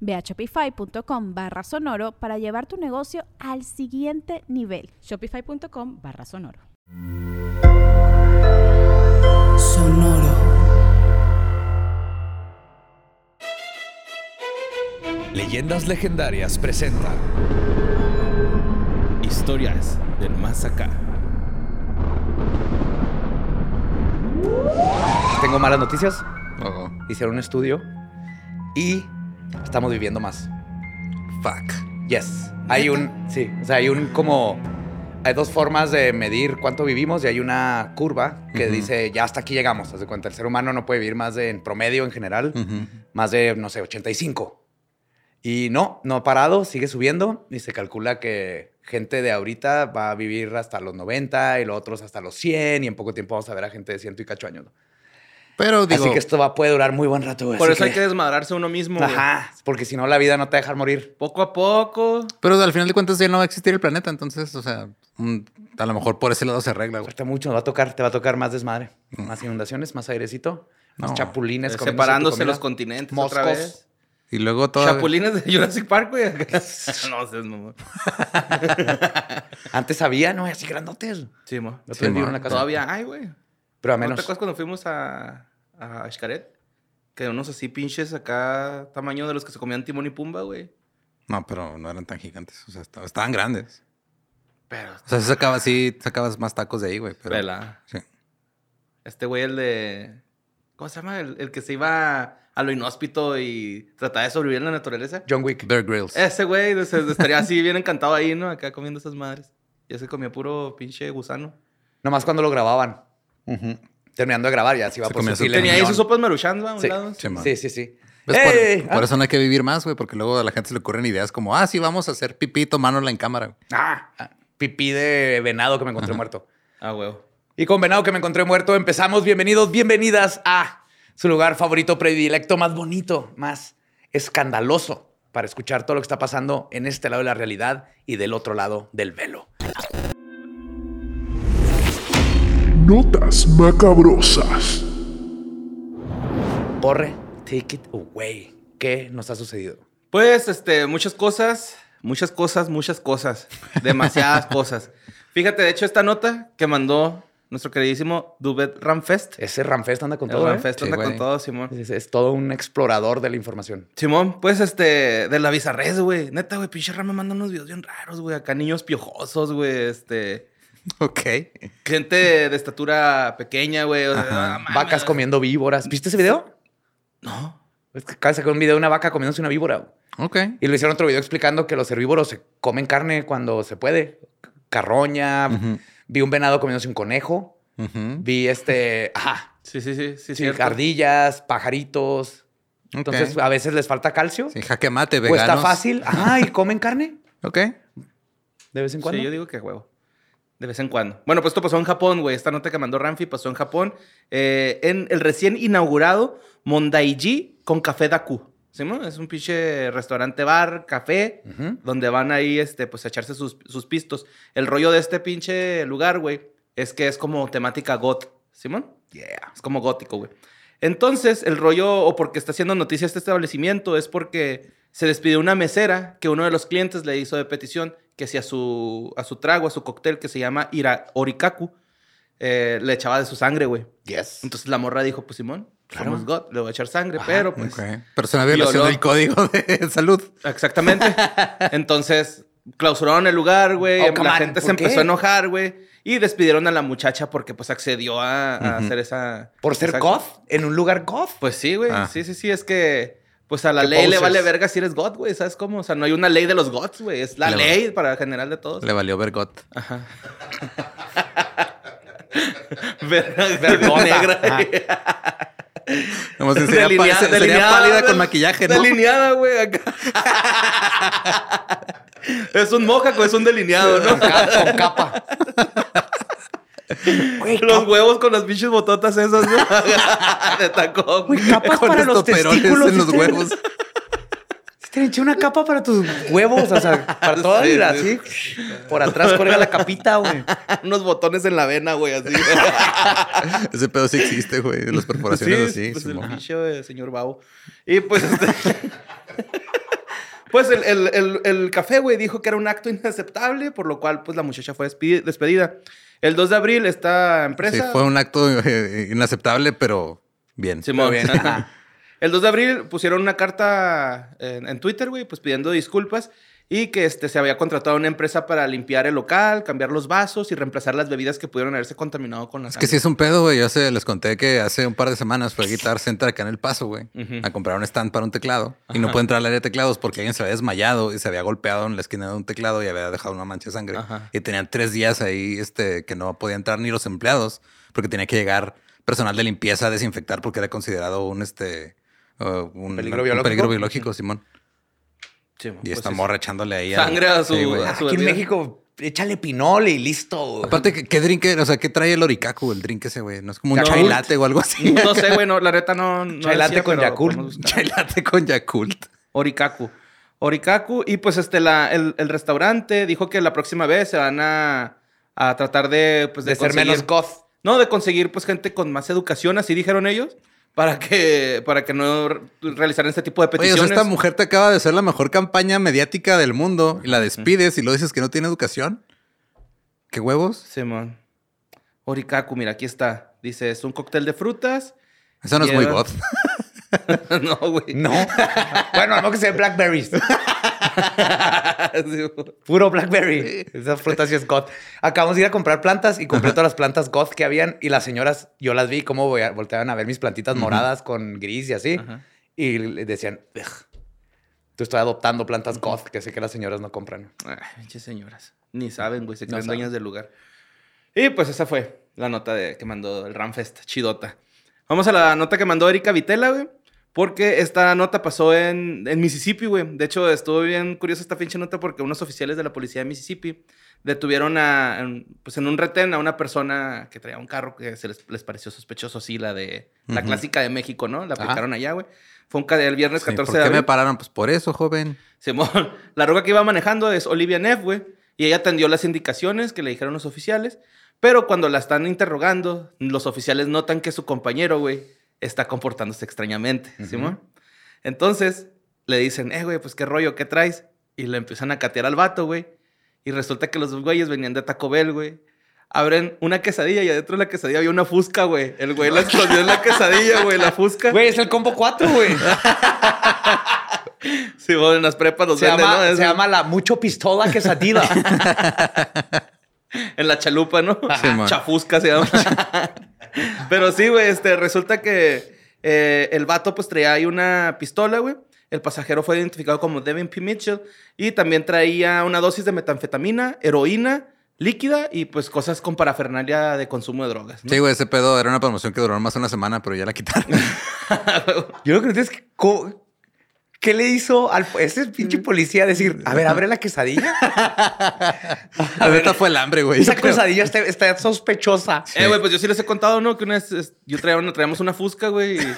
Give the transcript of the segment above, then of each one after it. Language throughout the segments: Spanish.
Ve a shopify.com barra sonoro para llevar tu negocio al siguiente nivel. Shopify.com barra sonoro. Sonoro. Leyendas Legendarias presenta Historias del Más Acá. Tengo malas noticias. Hicieron un estudio y estamos viviendo más. Fuck. Yes. Hay un, sí, o sea, hay un como, hay dos formas de medir cuánto vivimos y hay una curva que dice, ya hasta aquí llegamos. Haz de cuenta, el ser humano no puede vivir más de, en promedio en general, más de, no sé, 85. Y no, no ha parado, sigue subiendo y se calcula que gente de ahorita va a vivir hasta los 90 y los otros hasta los 100 y en poco tiempo vamos a ver a gente de ciento y cacho años. ¿no? Pero digo, Así que esto va, puede durar muy buen rato. Por así eso hay que desmadrarse uno mismo. güey. Ajá, porque si no la vida no te va a dejar morir. Poco a poco. pero al final de cuentas ya no va a existir el planeta, entonces, o sea, un- a lo mejor por ese lado se arregla, güey. Falta mucho, va a tocar, te va a tocar más desmadre, más inundaciones, más airecito, más No. chapulines, Eh, comiéndose tu separándose comida. los continentes otra Moscos. vez. Y luego todo. Chapulines de Jurassic Park, güey. no sé, no. Antes había, no, así grandotes. Sí, mo. Sí, sí, mo. en la casa. Todavía hay, güey. Pero a ¿No te menos. acuerdas cuando fuimos a, a Xcaret? Que unos así pinches acá, tamaño de los que se comían Timón y Pumba, güey. No, pero no eran tan gigantes. O sea, estaban, estaban grandes. Pero, O sea, sacabas, sí, sacabas más tacos de ahí, güey. Pero, vela. Sí. Este güey, el de. ¿Cómo se llama? El, el que se iba a lo inhóspito y trataba de sobrevivir en la naturaleza. John Wick. Bear Grylls. Ese güey estaría así bien encantado ahí, ¿no? Acá comiendo esas madres. Ya se comía puro pinche gusano. Nomás cuando lo grababan. Ujú. Terminando de grabar, ya se iba Se por su Tenía ahí sus sopas maruchan. A un Sí. lado. Sí. Sí, sí, sí. ¿Ves? Por- ¡Ey! Por, Ah. eso no hay que vivir más, güey, porque luego a la gente se le ocurren ideas como, ah, sí, vamos a hacer pipí tomándola en cámara. Ah, ah, pipí de venado que me encontré muerto. Ah, huevo. Y con venado que me encontré muerto empezamos. Bienvenidos, bienvenidas a su lugar favorito, predilecto, más bonito, más escandaloso para escuchar todo lo que está pasando en este lado de la realidad y del otro lado del velo. Notas macabrosas. Porre, take it away. ¿Qué nos ha sucedido? Pues, este, muchas cosas, muchas cosas, muchas cosas. Demasiadas cosas. Fíjate, de hecho, esta nota que mandó nuestro queridísimo Dubet Ramfest. Ese Ramfest anda con El todo, ¿eh? Ramfest anda con todo, Simón. Es, es todo un explorador de la información. Simón, pues este, de la bizarrez, güey. Neta, güey, pinche Ram me manda unos videos bien raros, güey. Acá niños piojosos, güey. Este. Ok. Gente de estatura pequeña, güey. o sea. Vacas comiendo víboras. ¿Viste ese video? No. Es que acaba de sacar un video de una vaca comiéndose una víbora. Ok. Y le hicieron otro video explicando que los herbívoros se comen carne cuando se puede. Carroña. Vi un venado comiéndose un conejo. Vi este. Ajá. Sí, sí, sí, sí, Sí, ardillas, pajaritos. Entonces, a veces les falta calcio. Sí, jaque mate, o veganos. está fácil. Ajá, y comen carne Ok. de vez en cuando. Sí, yo digo que huevo. De vez en cuando. Bueno, pues esto pasó en Japón, güey. Esta nota que mandó Ramfi pasó en Japón. eh, en el recién inaugurado Mondaiji con Café Daku. ¿Sí, no? Es un pinche restaurante bar, café, donde van ahí, este, pues, a echarse sus, sus pistos. El rollo de este pinche lugar, güey, es que es como temática got. ¿Simón? Yeah. Es como gótico, güey. Entonces, el rollo, o porque está haciendo noticia este establecimiento, es porque se despidió una mesera que uno de los clientes le hizo de petición que si a su, a su trago, a su cóctel que se llama Ira Orikaku, eh, le echaba de su sangre, güey. Yes. Entonces la morra dijo, pues Simón, Claro. somos God, le voy a echar sangre, Ajá, pero pues... Ok. Pero es una violación del código de salud. Exactamente. Entonces, clausuraron el lugar, güey. Oh, la on, gente se empezó a enojar, güey. Y despidieron a la muchacha porque pues accedió a, a hacer esa... Por ser esa- goth en un lugar goth. Pues sí, güey. Ah. Sí, sí, sí. Es que pues a la ley le vale verga si eres God, güey. ¿Sabes cómo? O sea, no hay una ley de los gods, güey. Es la Le ley para general de todos. Le valió Vergot. Ajá. Verga Vergota. negra. Ajá. Como si sería, Delinea- pa- se- sería delineada, pálida con maquillaje, ¿no? Delineada, güey. acá. es un mojaco, es un delineado, Con, ¿no? con capa. Güey, Los huevos con las pinches bototas esas, ¿no? De tacón. güey, capas Con para los testículos. en los ¿sí te- huevos. Te eché una capa para tus huevos, o sea, para toda Sí, la sí. así. Por atrás cuelga la capita, güey. Unos botones en la vena, güey, así. Ese pedo sí existe, güey. de Las perforaciones así. pues el eh, señor Babo. Y pues este... Pues el, el- el- el café, güey, dijo que era un acto inaceptable, por lo cual, pues, la muchacha fue despedi- despedida. El 2 de abril, esta Sí, empresa... fue un acto eh, inaceptable, pero bien. Simón. Muy bien. El 2 de abril pusieron una carta en, en Twitter, güey, pues pidiendo disculpas y que este, se había contratado una empresa para limpiar el local, cambiar los vasos y reemplazar las bebidas que pudieron haberse contaminado con la Es que sí es un pedo, güey. Yo hace- les conté que hace un par de semanas fue a Guitar Center acá en El Paso, güey, a comprar un stand para un teclado. Y no puede entrar al área de teclados porque alguien se había desmayado y se había golpeado en la esquina de un teclado y había dejado una mancha de sangre. Ajá. Y tenían tres días ahí este, que no podía entrar ni los empleados porque tenía que llegar personal de limpieza a desinfectar porque era considerado un, este, uh, un, ¿Peligro un biológico? peligro biológico, Simón. Sí, Y pues esta sí. morra echándole ahí Sangre a su- Sí, güey. a su- Aquí en. México, échale pinol y listo. Aparte, ¿qué, qué drink era? O sea, ¿qué trae el orikaku, el drink ese, güey? No es como un chai latte o algo así. No sé, güey, no, la neta no. no Chai latte con Yakult. chai latte con Yakult. Orikaku. Orikaku. Y pues este, la, el, el restaurante dijo que la próxima vez se van a, a tratar de, pues, de, de ser menos goth. No, de conseguir pues gente con más educación, así dijeron ellos, para que, para que no re- realizaran este tipo de Oye, o peticiones. sea, esta mujer te acaba de hacer la mejor campaña mediática del mundo y la despides y lo dices que no tiene educación. ¿Qué huevos? Simón. Orikaku, mira, aquí está. Dice, es un cóctel de frutas. Eso no es muy god. no, güey. No. bueno, no que sea blackberries. Puro blackberry. Esa fruta sí es goth. Acabamos de ir a comprar plantas y compré todas las plantas goth que habían y las señoras, yo las vi cómo voy a- volteaban a ver mis plantitas moradas con gris y así. Y le decían, "Ugh, tú estoy adoptando plantas goth que sé que las señoras no compran. Ay, pinches señoras. Ni saben, güey. Se No creen dueñas del lugar. Y pues esa fue la nota de, que mandó el Ramfest. Chidota. Vamos a la nota que mandó Erika Vitela, güey. Porque esta nota pasó en, en Mississippi, güey. De hecho, estuvo bien curiosa esta pinche nota porque unos oficiales de la policía de Mississippi detuvieron a, en- pues en un retén a una persona que traía un carro que se les, les pareció sospechoso, sí, la de la clásica de México, ¿no? La Ajá. aplicaron allá, güey. Fue un el viernes Sí, 14 ¿Por de qué me abril. pararon? Pues por eso, joven. Simón, la roca que iba manejando es Olivia Neff, güey. Y ella atendió las indicaciones que le dijeron los oficiales. Pero cuando la están interrogando, los oficiales notan que su compañero, güey, está comportándose extrañamente. Simón. Entonces le dicen, eh, güey, pues qué rollo, ¿qué traes? Y le empiezan a catear al vato, güey. Y resulta que los dos güeyes venían de Taco Bell, güey. Abren una quesadilla y adentro de la quesadilla había una fusca, güey. El güey la escondió en la quesadilla, güey, la fusca. Güey, es el combo 4, güey. Simón, en las prepas los Se, venden, llama, ¿no? se llama la mucho pistola quesadilla. En la chalupa, ¿no? Chafusca se llama. Pero sí, güey, este, resulta que eh, el vato pues traía ahí una pistola, güey. El pasajero fue identificado como Devin P. Mitchell y también traía una dosis de metanfetamina, heroína líquida y pues cosas con parafernalia de consumo de drogas. ¿no? Sí, güey, ese pedo era una promoción que duró más de una semana, pero ya la quitaron. Yo lo que no entiendo es que, ¿qué le hizo al ese pinche policía decir, a ver, abre la quesadilla? La neta fue el hambre, güey. Esa quesadilla está, está sospechosa. Eh, güey, pues yo sí les he contado, ¿no? Que una vez es- yo traía una, traíamos una fusca, güey, y,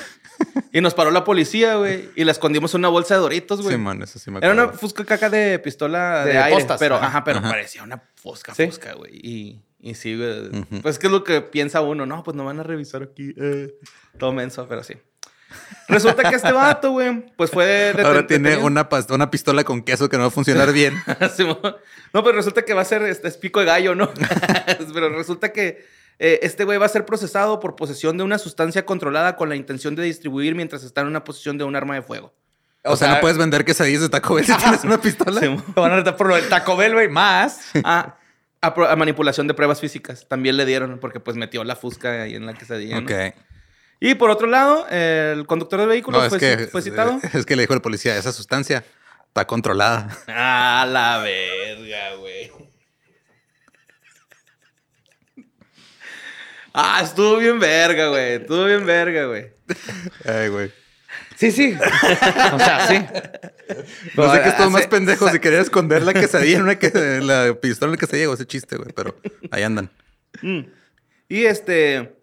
y nos paró la policía, güey, y la escondimos en una bolsa de doritos, güey. Sí, man, eso sí me Era acuerdo. una fusca caca de pistola de, De aire, postas, pero, ajá. ajá, pero Ajá. parecía una fusca, Sí. fusca, güey. Y, y sí, güey. Pues, ¿qué es lo que piensa uno? No, pues no van a revisar aquí. eh, todo menso, pero sí. Resulta que este vato, güey, pues fue... Ahora deten- tiene detenido. una, una pistola con queso que no va a funcionar bien. No, pero resulta que va a ser este, es pico de gallo, ¿no? pero resulta que eh, este güey va a ser procesado por posesión de una sustancia controlada con la intención de distribuir mientras está en una posición de un arma de fuego. O, sea, no puedes vender quesadillas de Taco Bell si tienes una pistola. Te van a retar por lo del Taco Bell, güey, más. Ah, A, manipulación de pruebas físicas. También le dieron, porque pues metió la fusca ahí en la quesadilla. ¿no? Y por otro lado, el conductor del vehículo No, es fue, que, fue citado. es que le dijo el policía, esa sustancia está controlada. Ah, la verga, güey. Ah, estuvo bien verga, güey. Estuvo bien verga, güey. Ay, güey. Sí, sí. O sea, sí. No sé qué estuvo Hace- más pendejo si quería esconder la quesadilla en una que, la pistola en la quesadilla o ese chiste, güey, pero ahí andan. Mm. Y este,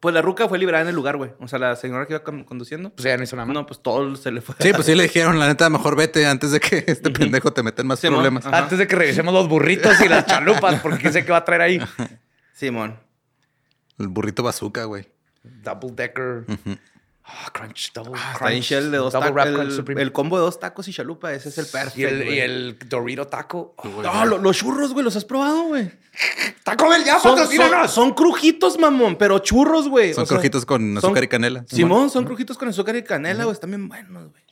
pues la ruca fue liberada en el lugar, güey. O sea, la señora que iba con- conduciendo. Pues ya no hizo nada más. No, pues todo se le fue. Sí, pues sí le dijeron, la neta, mejor vete antes de que este pendejo te meta en más Simón. problemas. Ajá. Antes de que revisemos los burritos y las chalupas, porque quién sé qué va a traer ahí. Simón. El burrito bazooka, güey. Double decker. Ah, crunch, double Ah, está crunch. shell de dos double tacos. wrap El, combo de dos tacos y chalupa, ese es el perfecto. y, el, güey. y el Dorito taco. Oh, Ah, lo- los churros, güey, los has probado, güey. ¡Taco Bell ya, Son, son, son crujitos, mamón, pero churros, güey. Son O sea, crujitos con son- azúcar y canela. Simón, son crujitos con azúcar y canela, güey. Están bien buenos, güey.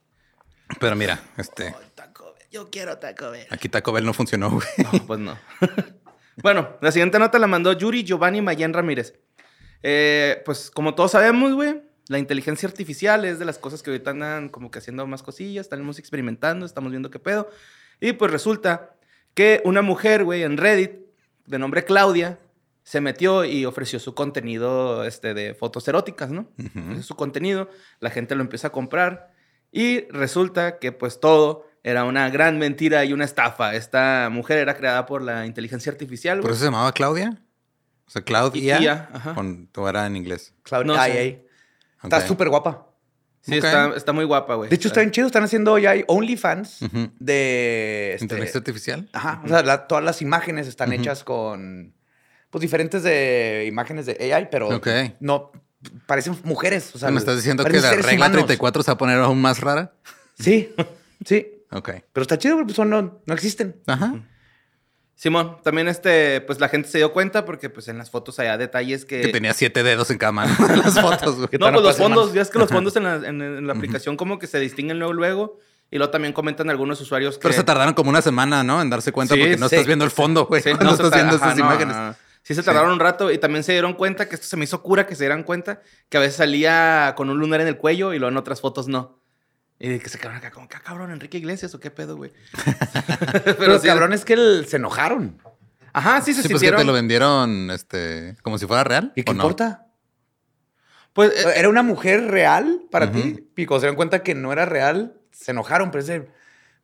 Pero mira, este, Taco Bell, Yo quiero Taco Bell. aquí Taco Bell no funcionó, güey. No, pues no. bueno, la siguiente nota la mandó Yuri Giovanni Mayen Ramírez. Eh, pues como todos sabemos, güey, la inteligencia artificial es de las cosas que ahorita andan como que haciendo más cosillas, estamos experimentando, estamos viendo qué pedo. Y pues resulta que una mujer, güey, en Reddit, de nombre Claudia, se metió y ofreció su contenido este, de fotos eróticas, ¿no? Ofreció su contenido, la gente lo empieza a comprar y resulta que pues todo era una gran mentira y una estafa. Esta mujer era creada por la inteligencia artificial, ¿Por eso se llamaba Claudia? O sea, Claudia. Con, o era en inglés. Cloud No IA. Está súper guapa. Sí, está, está muy guapa, güey. De hecho, está bien chido. Están haciendo ya OnlyFans de... este, ¿Inteligencia artificial? Ajá. O sea, la- todas las imágenes están hechas con... Pues diferentes de imágenes de AI, pero Ok. no... Parecen mujeres. O sea, ¿Me estás diciendo que la regla humanos. 34 se va a poner aún más rara? Sí, sí. Ok. Pero está chido, güey, pues son- no, no existen. Ajá. Simón, también este, pues la gente se dio cuenta porque pues en las fotos había detalles que... Que tenía siete dedos en cada mano en las fotos, güey. No, pues los fondos, más. ya es que los fondos en la, en- en la aplicación como que se distinguen luego, luego. Y luego también comentan algunos usuarios que... Pero se tardaron como una semana, ¿no? En darse cuenta Sí, porque no sí. estás viendo el fondo, güey. Sí, cuando no se estás tar- viendo ajá, esas no, imágenes. Sí, se tardaron un rato y también se dieron cuenta que esto se me hizo cura que se dieran cuenta que a veces salía con un lunar en el cuello y luego en otras fotos no. Y que se quedaron acá como, ¿qué cabrón, Enrique Iglesias o qué pedo, güey? Pero los sí. cabrones que el- se enojaron. Ajá, sí se Sí, pues que sintieron. te lo vendieron este, como si fuera real. ¿Y qué importa? Pues, eh, ¿Era una mujer real para ti? Y cuando se dieron cuenta que no era real, se enojaron. Pero es de,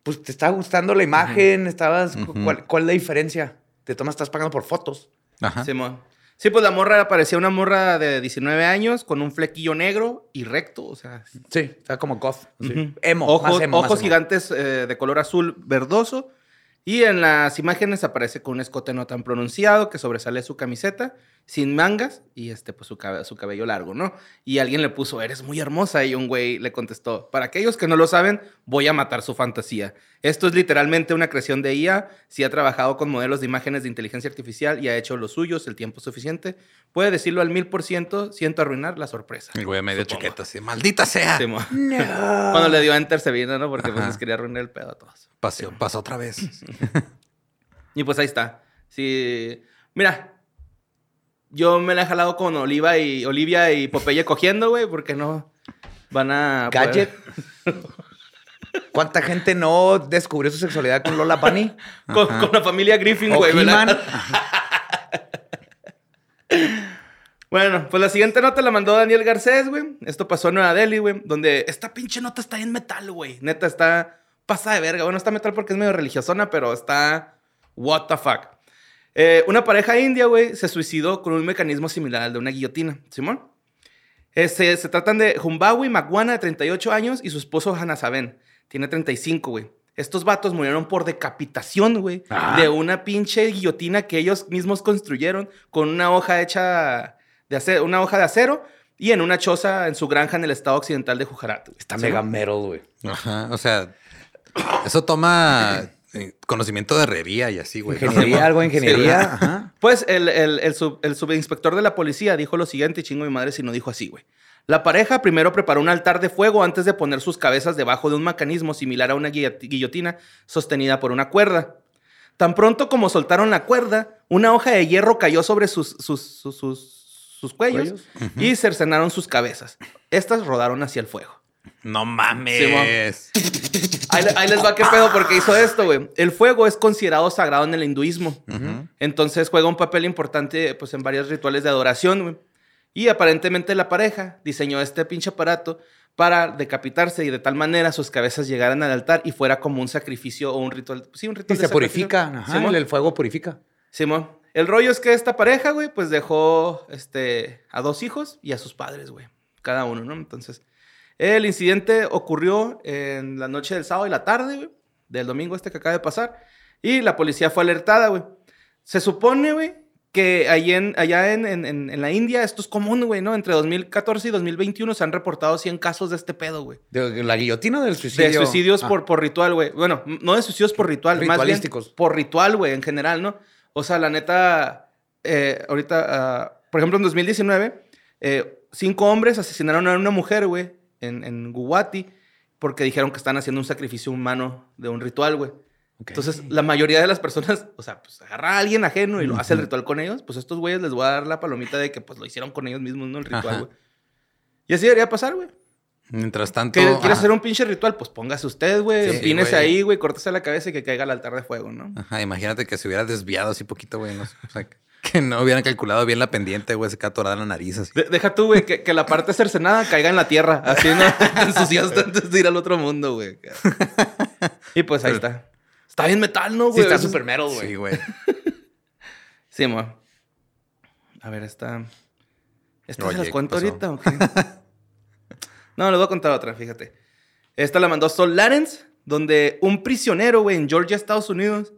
pues te estaba gustando la imagen, estabas... ¿cuál, cuál es la diferencia? Te tomas, estás pagando por fotos. Ajá. Simón. Sí, pues la morra parecía una morra de 19 años con un flequillo negro y recto, o sea, Sí, está como goth. Emo, ojos, más emo, más ojos emo. gigantes eh, de color azul verdoso. Y en las imágenes aparece con un escote no tan pronunciado que sobresale su camiseta, sin mangas y este, pues su, su cabello largo, ¿no? Y alguien le puso, eres muy hermosa. Y un güey le contestó, para aquellos que no lo saben, voy a matar su fantasía. Esto es literalmente una creación de IA. Si ha trabajado con modelos de imágenes de inteligencia artificial y ha hecho los suyos el tiempo suficiente, puede decirlo al mil por ciento, siento arruinar la sorpresa. El güey medio Supongo. chiqueta así. ¡Maldita sea! Sí. Cuando le dio enter se vino, ¿no? Porque pues les quería arruinar el pedo a todos. Pasó, pasó otra vez. Y pues ahí está. Sí. Mira. Yo me la he jalado con Oliva y Olivia y Popeye cogiendo, güey, porque no van a. Gadget. ¿Cuánta gente no descubrió su sexualidad con Lola Bunny? Con, con la familia Griffin, güey, ¿verdad? Bueno, pues la siguiente nota la mandó Daniel Garcés, güey. Esto pasó en Nueva Delhi, güey. Donde esta pinche nota está en metal, güey. Neta, está pasa de verga. Bueno, está metal porque es medio religiosona, pero está. What the fuck. Eh, una pareja india, güey, se suicidó con un mecanismo similar al de una guillotina. ¿Simón? Eh, se, se tratan de Humbawi Magwana, de 38 años, y su esposo Hanasaben. Tiene 35, güey. Estos vatos murieron por decapitación, güey. De una pinche guillotina que ellos mismos construyeron con una hoja hecha de acero, una hoja de acero y en una choza en su granja en el estado occidental de Gujarat. güey. Está ¿Sí, mega metal, güey. Ajá. O sea, eso toma conocimiento de herrería y así, güey. ¿no? Ingeniería, algo de ingeniería. Sí. Ajá. Pues el, el- el sub- el subinspector de la policía dijo lo siguiente, y chingo mi madre si no dijo así, güey. La pareja primero preparó un altar de fuego antes de poner sus cabezas debajo de un mecanismo similar a una guillotina sostenida por una cuerda. Tan pronto como soltaron la cuerda, una hoja de hierro cayó sobre sus, sus, sus, sus- sus cuellos, y cercenaron sus cabezas. Estas rodaron hacia el fuego. No mames. Ahí, ahí les va qué pedo porque hizo esto, güey. El fuego es considerado sagrado en el hinduismo. Entonces juega un papel importante pues, en varios rituales de adoración, güey. Y aparentemente la pareja diseñó este pinche aparato para decapitarse y de tal manera sus cabezas llegaran al altar y fuera como un sacrificio o un ritual. Sí, un Y ritual. de se purifica. Ajá, Simón. el, el fuego purifica. Simón. El rollo es que esta pareja, güey, pues dejó este, a dos hijos y a sus padres, güey. Cada uno, ¿no? Entonces, el incidente ocurrió en la noche del sábado y la tarde, güey, del domingo este que acaba de pasar. Y la policía fue alertada, güey. Se supone, güey, que allí en, allá en, en- en- la India esto es común, güey, ¿no? Entre 2014 y 2021 se han reportado 100 casos de este pedo, güey. De la guillotina del suicidio. De suicidios Ah. por, por ritual, güey. Bueno, no de suicidios por ritual, más bien Ritualísticos. por ritual, güey, en general, ¿no? O sea, la neta, eh, ahorita, ah, por ejemplo, en 2019, eh, cinco hombres asesinaron a una mujer, güey, en, en Guwahati, porque dijeron que están haciendo un sacrificio humano de un ritual, güey. Entonces, la mayoría de las personas, o sea, pues agarra a alguien ajeno y lo hace el ritual con ellos, pues estos güeyes les voy a dar la palomita de que pues lo hicieron con ellos mismos, ¿no? El ritual, güey. Y así debería pasar, güey. Mientras tanto. ¿Quieres, Ajá. hacer un pinche ritual? Pues póngase usted, güey. Sí, empínese güey. ahí, güey. Córtese la cabeza y que caiga al altar de fuego, ¿no? Ajá, imagínate que se hubiera desviado así poquito, güey. no sé, o sea, que no hubieran calculado bien la pendiente, güey. Se queda atorada en la nariz así. De- deja tú, güey, que, que la parte cercenada caiga en la tierra. Así no te ensuciaste antes de ir al otro mundo, güey. Y pues ahí está. Está bien metal, ¿no, Sí, güey? está Eso es- súper metal, güey. Sí, güey. Sí, mo. A ver, esta. ¿Esta Oye, se las ¿qué cuento ahorita o qué? no, les voy a contar otra, fíjate. Esta la mandó Sol Lawrence, donde un prisionero, güey, en Georgia, Estados Unidos,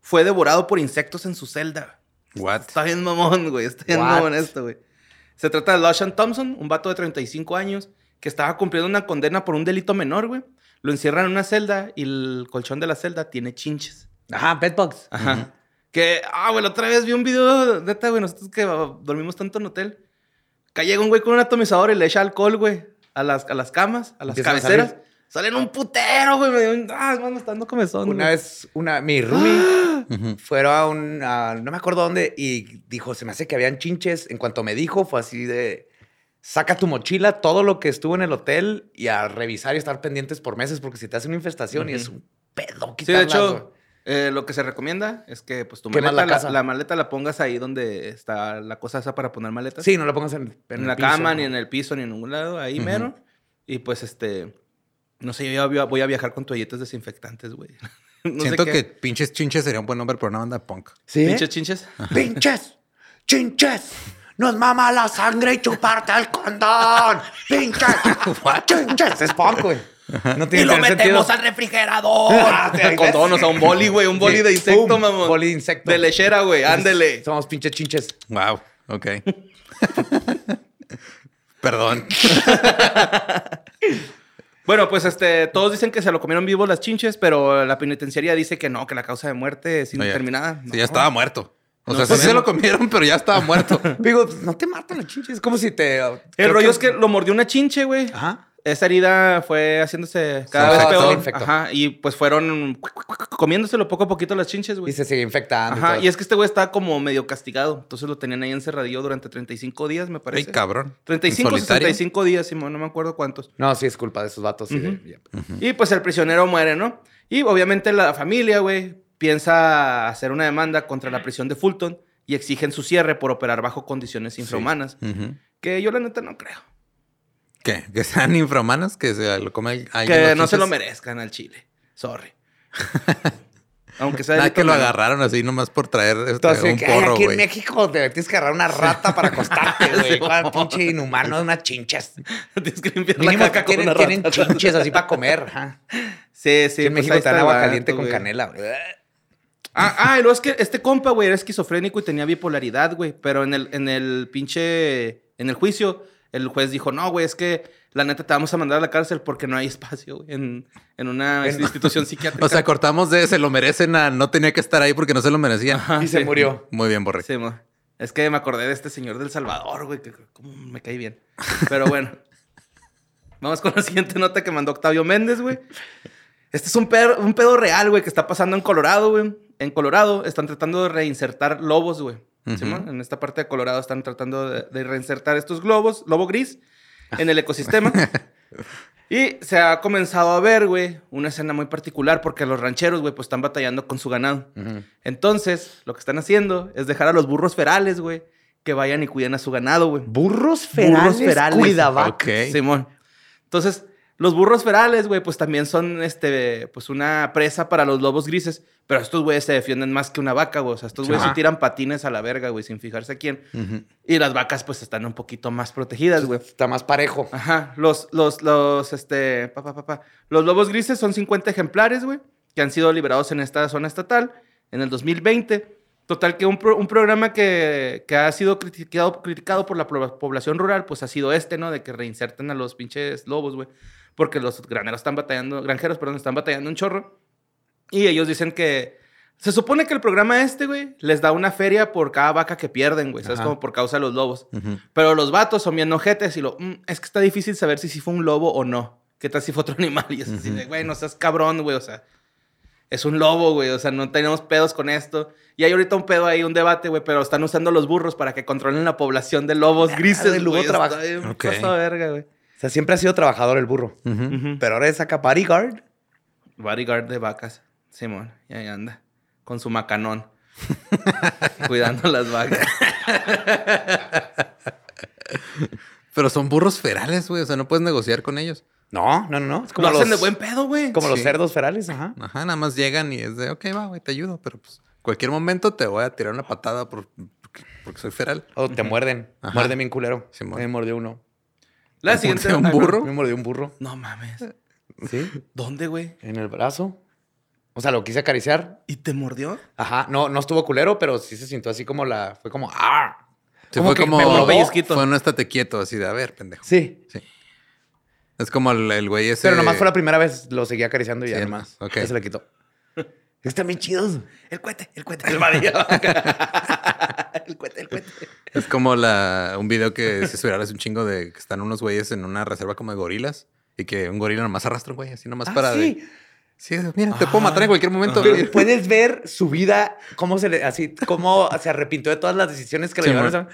fue devorado por insectos en su celda. What? Está bien mamón, güey. Está bien What? mamón esto, güey. Se trata de Lashan Thompson, un vato de 35 años, que estaba cumpliendo una condena por un delito menor, güey. Lo encierran en una celda y el colchón de la celda tiene chinches. Ajá, bedbugs. Ajá. Que, ah, güey, la otra vez vi un video, neta, güey, nosotros que dormimos tanto en hotel. Que llega un güey con un atomizador y le echa alcohol, güey, a las, a las camas, a las cabeceras. Salen un putero, güey. me dio un- Ah, mano, está dando comezón. Una güey. vez, una, mi roomie fueron a un, a- no me acuerdo dónde, y dijo, se me hace que habían chinches. En cuanto me dijo, fue así de, saca tu mochila, todo lo que estuvo en el hotel, y a revisar y estar pendientes por meses, porque si te hace una infestación y es un pedo Sí, de hecho, eh, lo que se recomienda es que pues tu maleta, la la, la maleta la pongas ahí donde está la cosa esa para poner maletas. Sí, no lo pongas en, la piso, cama, ¿no? ni en el piso, ni en ningún lado, ahí mero. Y pues este, no sé, yo ya voy a viajar con toallitas desinfectantes, güey. No Siento que pinches chinches sería un buen nombre para una banda de punk. ¿Sí? Pinches chinches. ¡Pinches! ¡Chinches! ¡Nos mama la sangre y chuparte el condón! ¡Pinches! ¡Chinches! Es punk, güey. No tiene que tener sentido. refrigerador. Ah, te- con todo, o sea, un boli, güey, un boli de insecto, Pum, mamón. boli de insecto. De lechera, güey, ándele. Somos pinches chinches. Wow. Ok. Perdón. Bueno, pues este, todos dicen que se lo comieron vivos las chinches, pero la penitenciaría dice que no, que la causa de muerte es No, ya- indeterminada. Sí, ya estaba muerto. O No sea, sí se lo comieron, pero ya estaba muerto. Digo, pues, no te matan las chinches. Es como si te. El rollo es que lo mordió una chinche, güey. Ajá. Esa herida fue haciéndose cada vez peor. infectó. Ajá. Y pues fueron comiéndoselo poco a poquito las chinches, Y güey. se sigue infectando. Ajá. todo. Y es que este güey estaba como medio castigado. Entonces lo tenían ahí encerradillo durante 35 días, me Ay, parece. cabrón. 35 ¿En solitario? 65 días, Simón, no me acuerdo cuántos. No, sí, es culpa de esos vatos. de-. Y pues el prisionero muere, ¿no? Y obviamente la familia, güey, piensa hacer una demanda contra la prisión de Fulton y exigen su cierre por operar bajo condiciones infrahumanas. Que yo la neta no creo. ¿Qué? ¿Que sean infrahumanas? ¿Que se lo come alguien Que no se lo merezcan al chile. Sorry. Aunque sea Nada que lo agarraron así nomás por traer este, Entonces, un que, porro, aquí en. México te tienes que agarrar una rata para acostarte, güey. ¿Cuál pinche inhumano, unas chinchas. Tienes que limpiar Mínimo la caca con tienen, una tienen rata. chinches así para comer. Sí, sí. Sí, en pues México te dan agua caliente con canela. güey. Ah, ah, y luego es que este compa, güey, era esquizofrénico y tenía bipolaridad, güey. Pero en el, en el pinche. En el juicio, el juez dijo: No, güey, es que la neta te vamos a mandar a la cárcel porque no hay espacio güey, en, en una institución psiquiátrica. O sea, cortamos de se lo merecen a no tenía que estar ahí porque no se lo merecían. Ajá, Y se murió. Muy bien, Borre. Sí, mo. Es que me acordé de este señor del Salvador, güey, que como me cae bien. Pero bueno. Vamos con la siguiente nota que mandó Octavio Méndez, güey. Este es un pedo, un pedo real, güey, que está pasando en Colorado, güey. en Colorado están tratando de reinsertar lobos, güey. Simón? En esta parte de Colorado están tratando de, de reinsertar estos globos, lobo gris, en el ecosistema. y se ha comenzado a ver, güey, una escena muy particular porque los rancheros, güey, pues están batallando con su ganado. Ujú. Entonces, lo que están haciendo es dejar a los burros ferales, güey, que vayan y cuiden a su ganado, güey. Burros ferales, Burros ferales. cuidavacas. Ok. Simón. Entonces, los burros ferales, güey, pues también son, este, pues una presa para los lobos grises. Pero estos güeyes se defienden más que una vaca, güey. O sea, estos güeyes se tiran patines a la verga, güey, sin fijarse a quién. Y las vacas, pues, están un poquito más protegidas, güey. Está más parejo. Ajá. Los, los, los, este, pa, pa, pa, pa. Los lobos grises son 50 ejemplares, güey, que han sido liberados en esta zona estatal en el 2020. Total que un, pro- un programa que, que ha sido criticado, criticado por la población rural, pues ha sido este, ¿no? De que reinserten a los pinches lobos, güey. Porque los graneros están batallando, granjeros, perdón, están batallando un chorro. Y ellos dicen que... Se supone que el programa este, güey, les da una feria por cada vaca que pierden, güey. ¿Sabes? Ajá. Como por causa de los lobos. Ujú. Pero los vatos son bien ojetes y lo... "Mm, es que está difícil saber si sí fue un lobo o no. ¿Qué tal si fue otro animal? Y es así de, güey, no seas cabrón, güey. O sea, es un lobo, güey. O sea, no tenemos pedos con esto. Y hay ahorita un pedo ahí, un debate, güey. Pero están usando los burros para que controlen la población de lobos grises, el lobo güey. trabaja- Está bien Ok. pasado de verga, güey. O sea, siempre ha sido trabajador el burro. Pero ahora es acá bodyguard. Bodyguard de vacas. Simón, y ahí anda. Con su macanón. Cuidando las vacas. Pero son burros ferales, güey. O sea, no puedes negociar con ellos. No, no, no, no. Es Como hacen de buen pedo, güey. como los Sí. cerdos ferales, ajá. Ajá, nada más llegan y es de, ok, va, güey, te ayudo. Pero pues, cualquier momento te voy a tirar una patada por, porque, porque soy feral. O te muerden. Ajá. Muerden bien culero. Simón. me mordió uno. La ¿Te siguiente. un no. burro? Me mordió un burro. No mames. Sí. ¿Dónde, güey? En el brazo. O sea, lo quise acariciar. ¿Y te mordió? Ajá. No, no estuvo culero, pero sí se sintió así como la. Fue como. ¡Ah! Se Como fue que como. pellizquito. Fue un estate quieto, así de, a ver, pendejo. Sí. Sí. Es como el, el güey ese. Pero nomás fue la primera vez, lo seguí acariciando y Sí, ya nomás. ok. Ya se le quitó. Están bien chidos. El cohete, el cohete. El varillo. el cohete, el cohete. Es como la, un video que se viral hace un chingo de que están unos güeyes en una reserva como de gorilas y que un gorila nomás arrastra un güey, así nomás Ah, para sí. de. Sí, mira, te puedo matar en cualquier momento. Pero puedes ver su vida, cómo se le, así, cómo se arrepintió de todas las decisiones que le Sí, llevaron.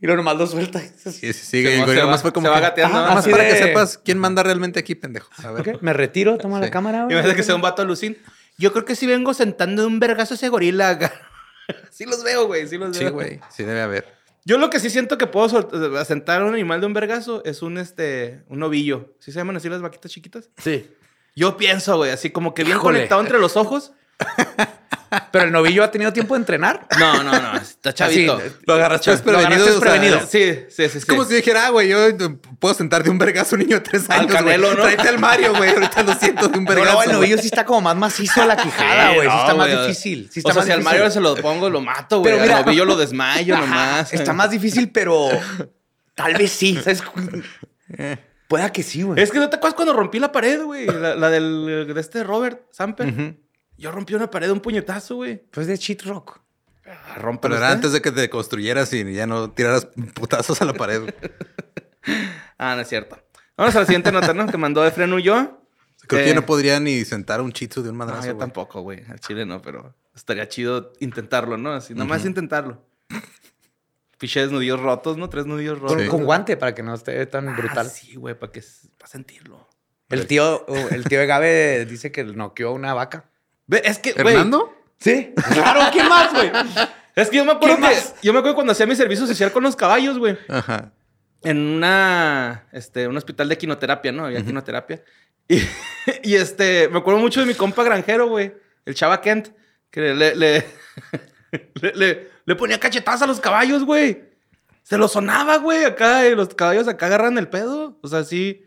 Y luego nomás lo suelta. Sí, sí, sigue. Y gorila se nomás va- fue como se va que, gateando. "Ah, nomás para de- que sepas quién manda realmente aquí, pendejo. A ver. Ok, Me retiro, toma Sí. la cámara. güey. Imagínate que sea un vato alucin. Yo creo que sí vengo sentando de un vergazo ese gorila. sí los veo, güey. Sí los Sí, veo. güey. Sí debe haber. Yo lo que sí siento que puedo sol- sentar a un animal de un vergazo es un, este, un ovillo. ¿Sí se llaman así las vaquitas chiquitas? Sí. Yo pienso, güey, así como que bien Híjole. conectado entre los ojos. Pero el novillo ha tenido tiempo de entrenar. No, no, no. Está chavito. Así, Lo agarraste Lo desprevenido. agarraste o sea, desprevenido. Sí, sí, sí. Es como si dijera, ah, güey, yo puedo sentar de un vergazo un niño de tres Al años. Canelo, güey. ¿no? Tráete al Mario, güey. Ahorita lo siento de un No, vergazo. no, el güey. novillo sí está como más macizo a la quijada, güey. Sí, no, está más difícil. Sí está o sea, más si al. Mario se lo pongo, lo mato, güey. Pero Al mira- novillo lo desmayo Ajá, nomás. Está más difícil, pero tal vez sí. ¿sabes? Pueda que sí, güey. Es que no te acuerdas cuando rompí la pared, güey. La, la del de este Robert Samper. Yo rompí una pared de un puñetazo, güey. Pues de cheat rock. Ah, Pero era usted. antes de que te construyeras y ya no tiraras putazos a la pared. Ah, no es cierto. Vamos a la siguiente nota, ¿no? Que mandó Efren Ulloa. Creo Eh, que yo no podría ni sentar un chitsu de un No, madrazo. yo güey. tampoco, güey. Al chile no, pero estaría chido intentarlo, ¿no? Así, nomás intentarlo. Piches nudillos rotos, ¿no? Tres nudillos rotos. Con, Sí. con guante para que no esté tan Ah, brutal. sí, güey, para que para sentirlo. El tío, el tío de Gabe dice que noqueó una vaca. Es que, güey. ¿Hernando? Sí. Claro, ¿quién más, güey? Es que yo me acuerdo ¿Qué que. Yo me acuerdo cuando hacía mi servicio social con los caballos, güey. Ajá. En una. Este, un hospital de quinoterapia, ¿no? Había quinoterapia. Y, y este, me acuerdo mucho de mi compa granjero, güey. El chava Kent. Que le, le, le, le- le ponía cachetadas a los caballos, güey. Se los sonaba, güey, acá. Y los caballos acá agarran el pedo. O sea, sí.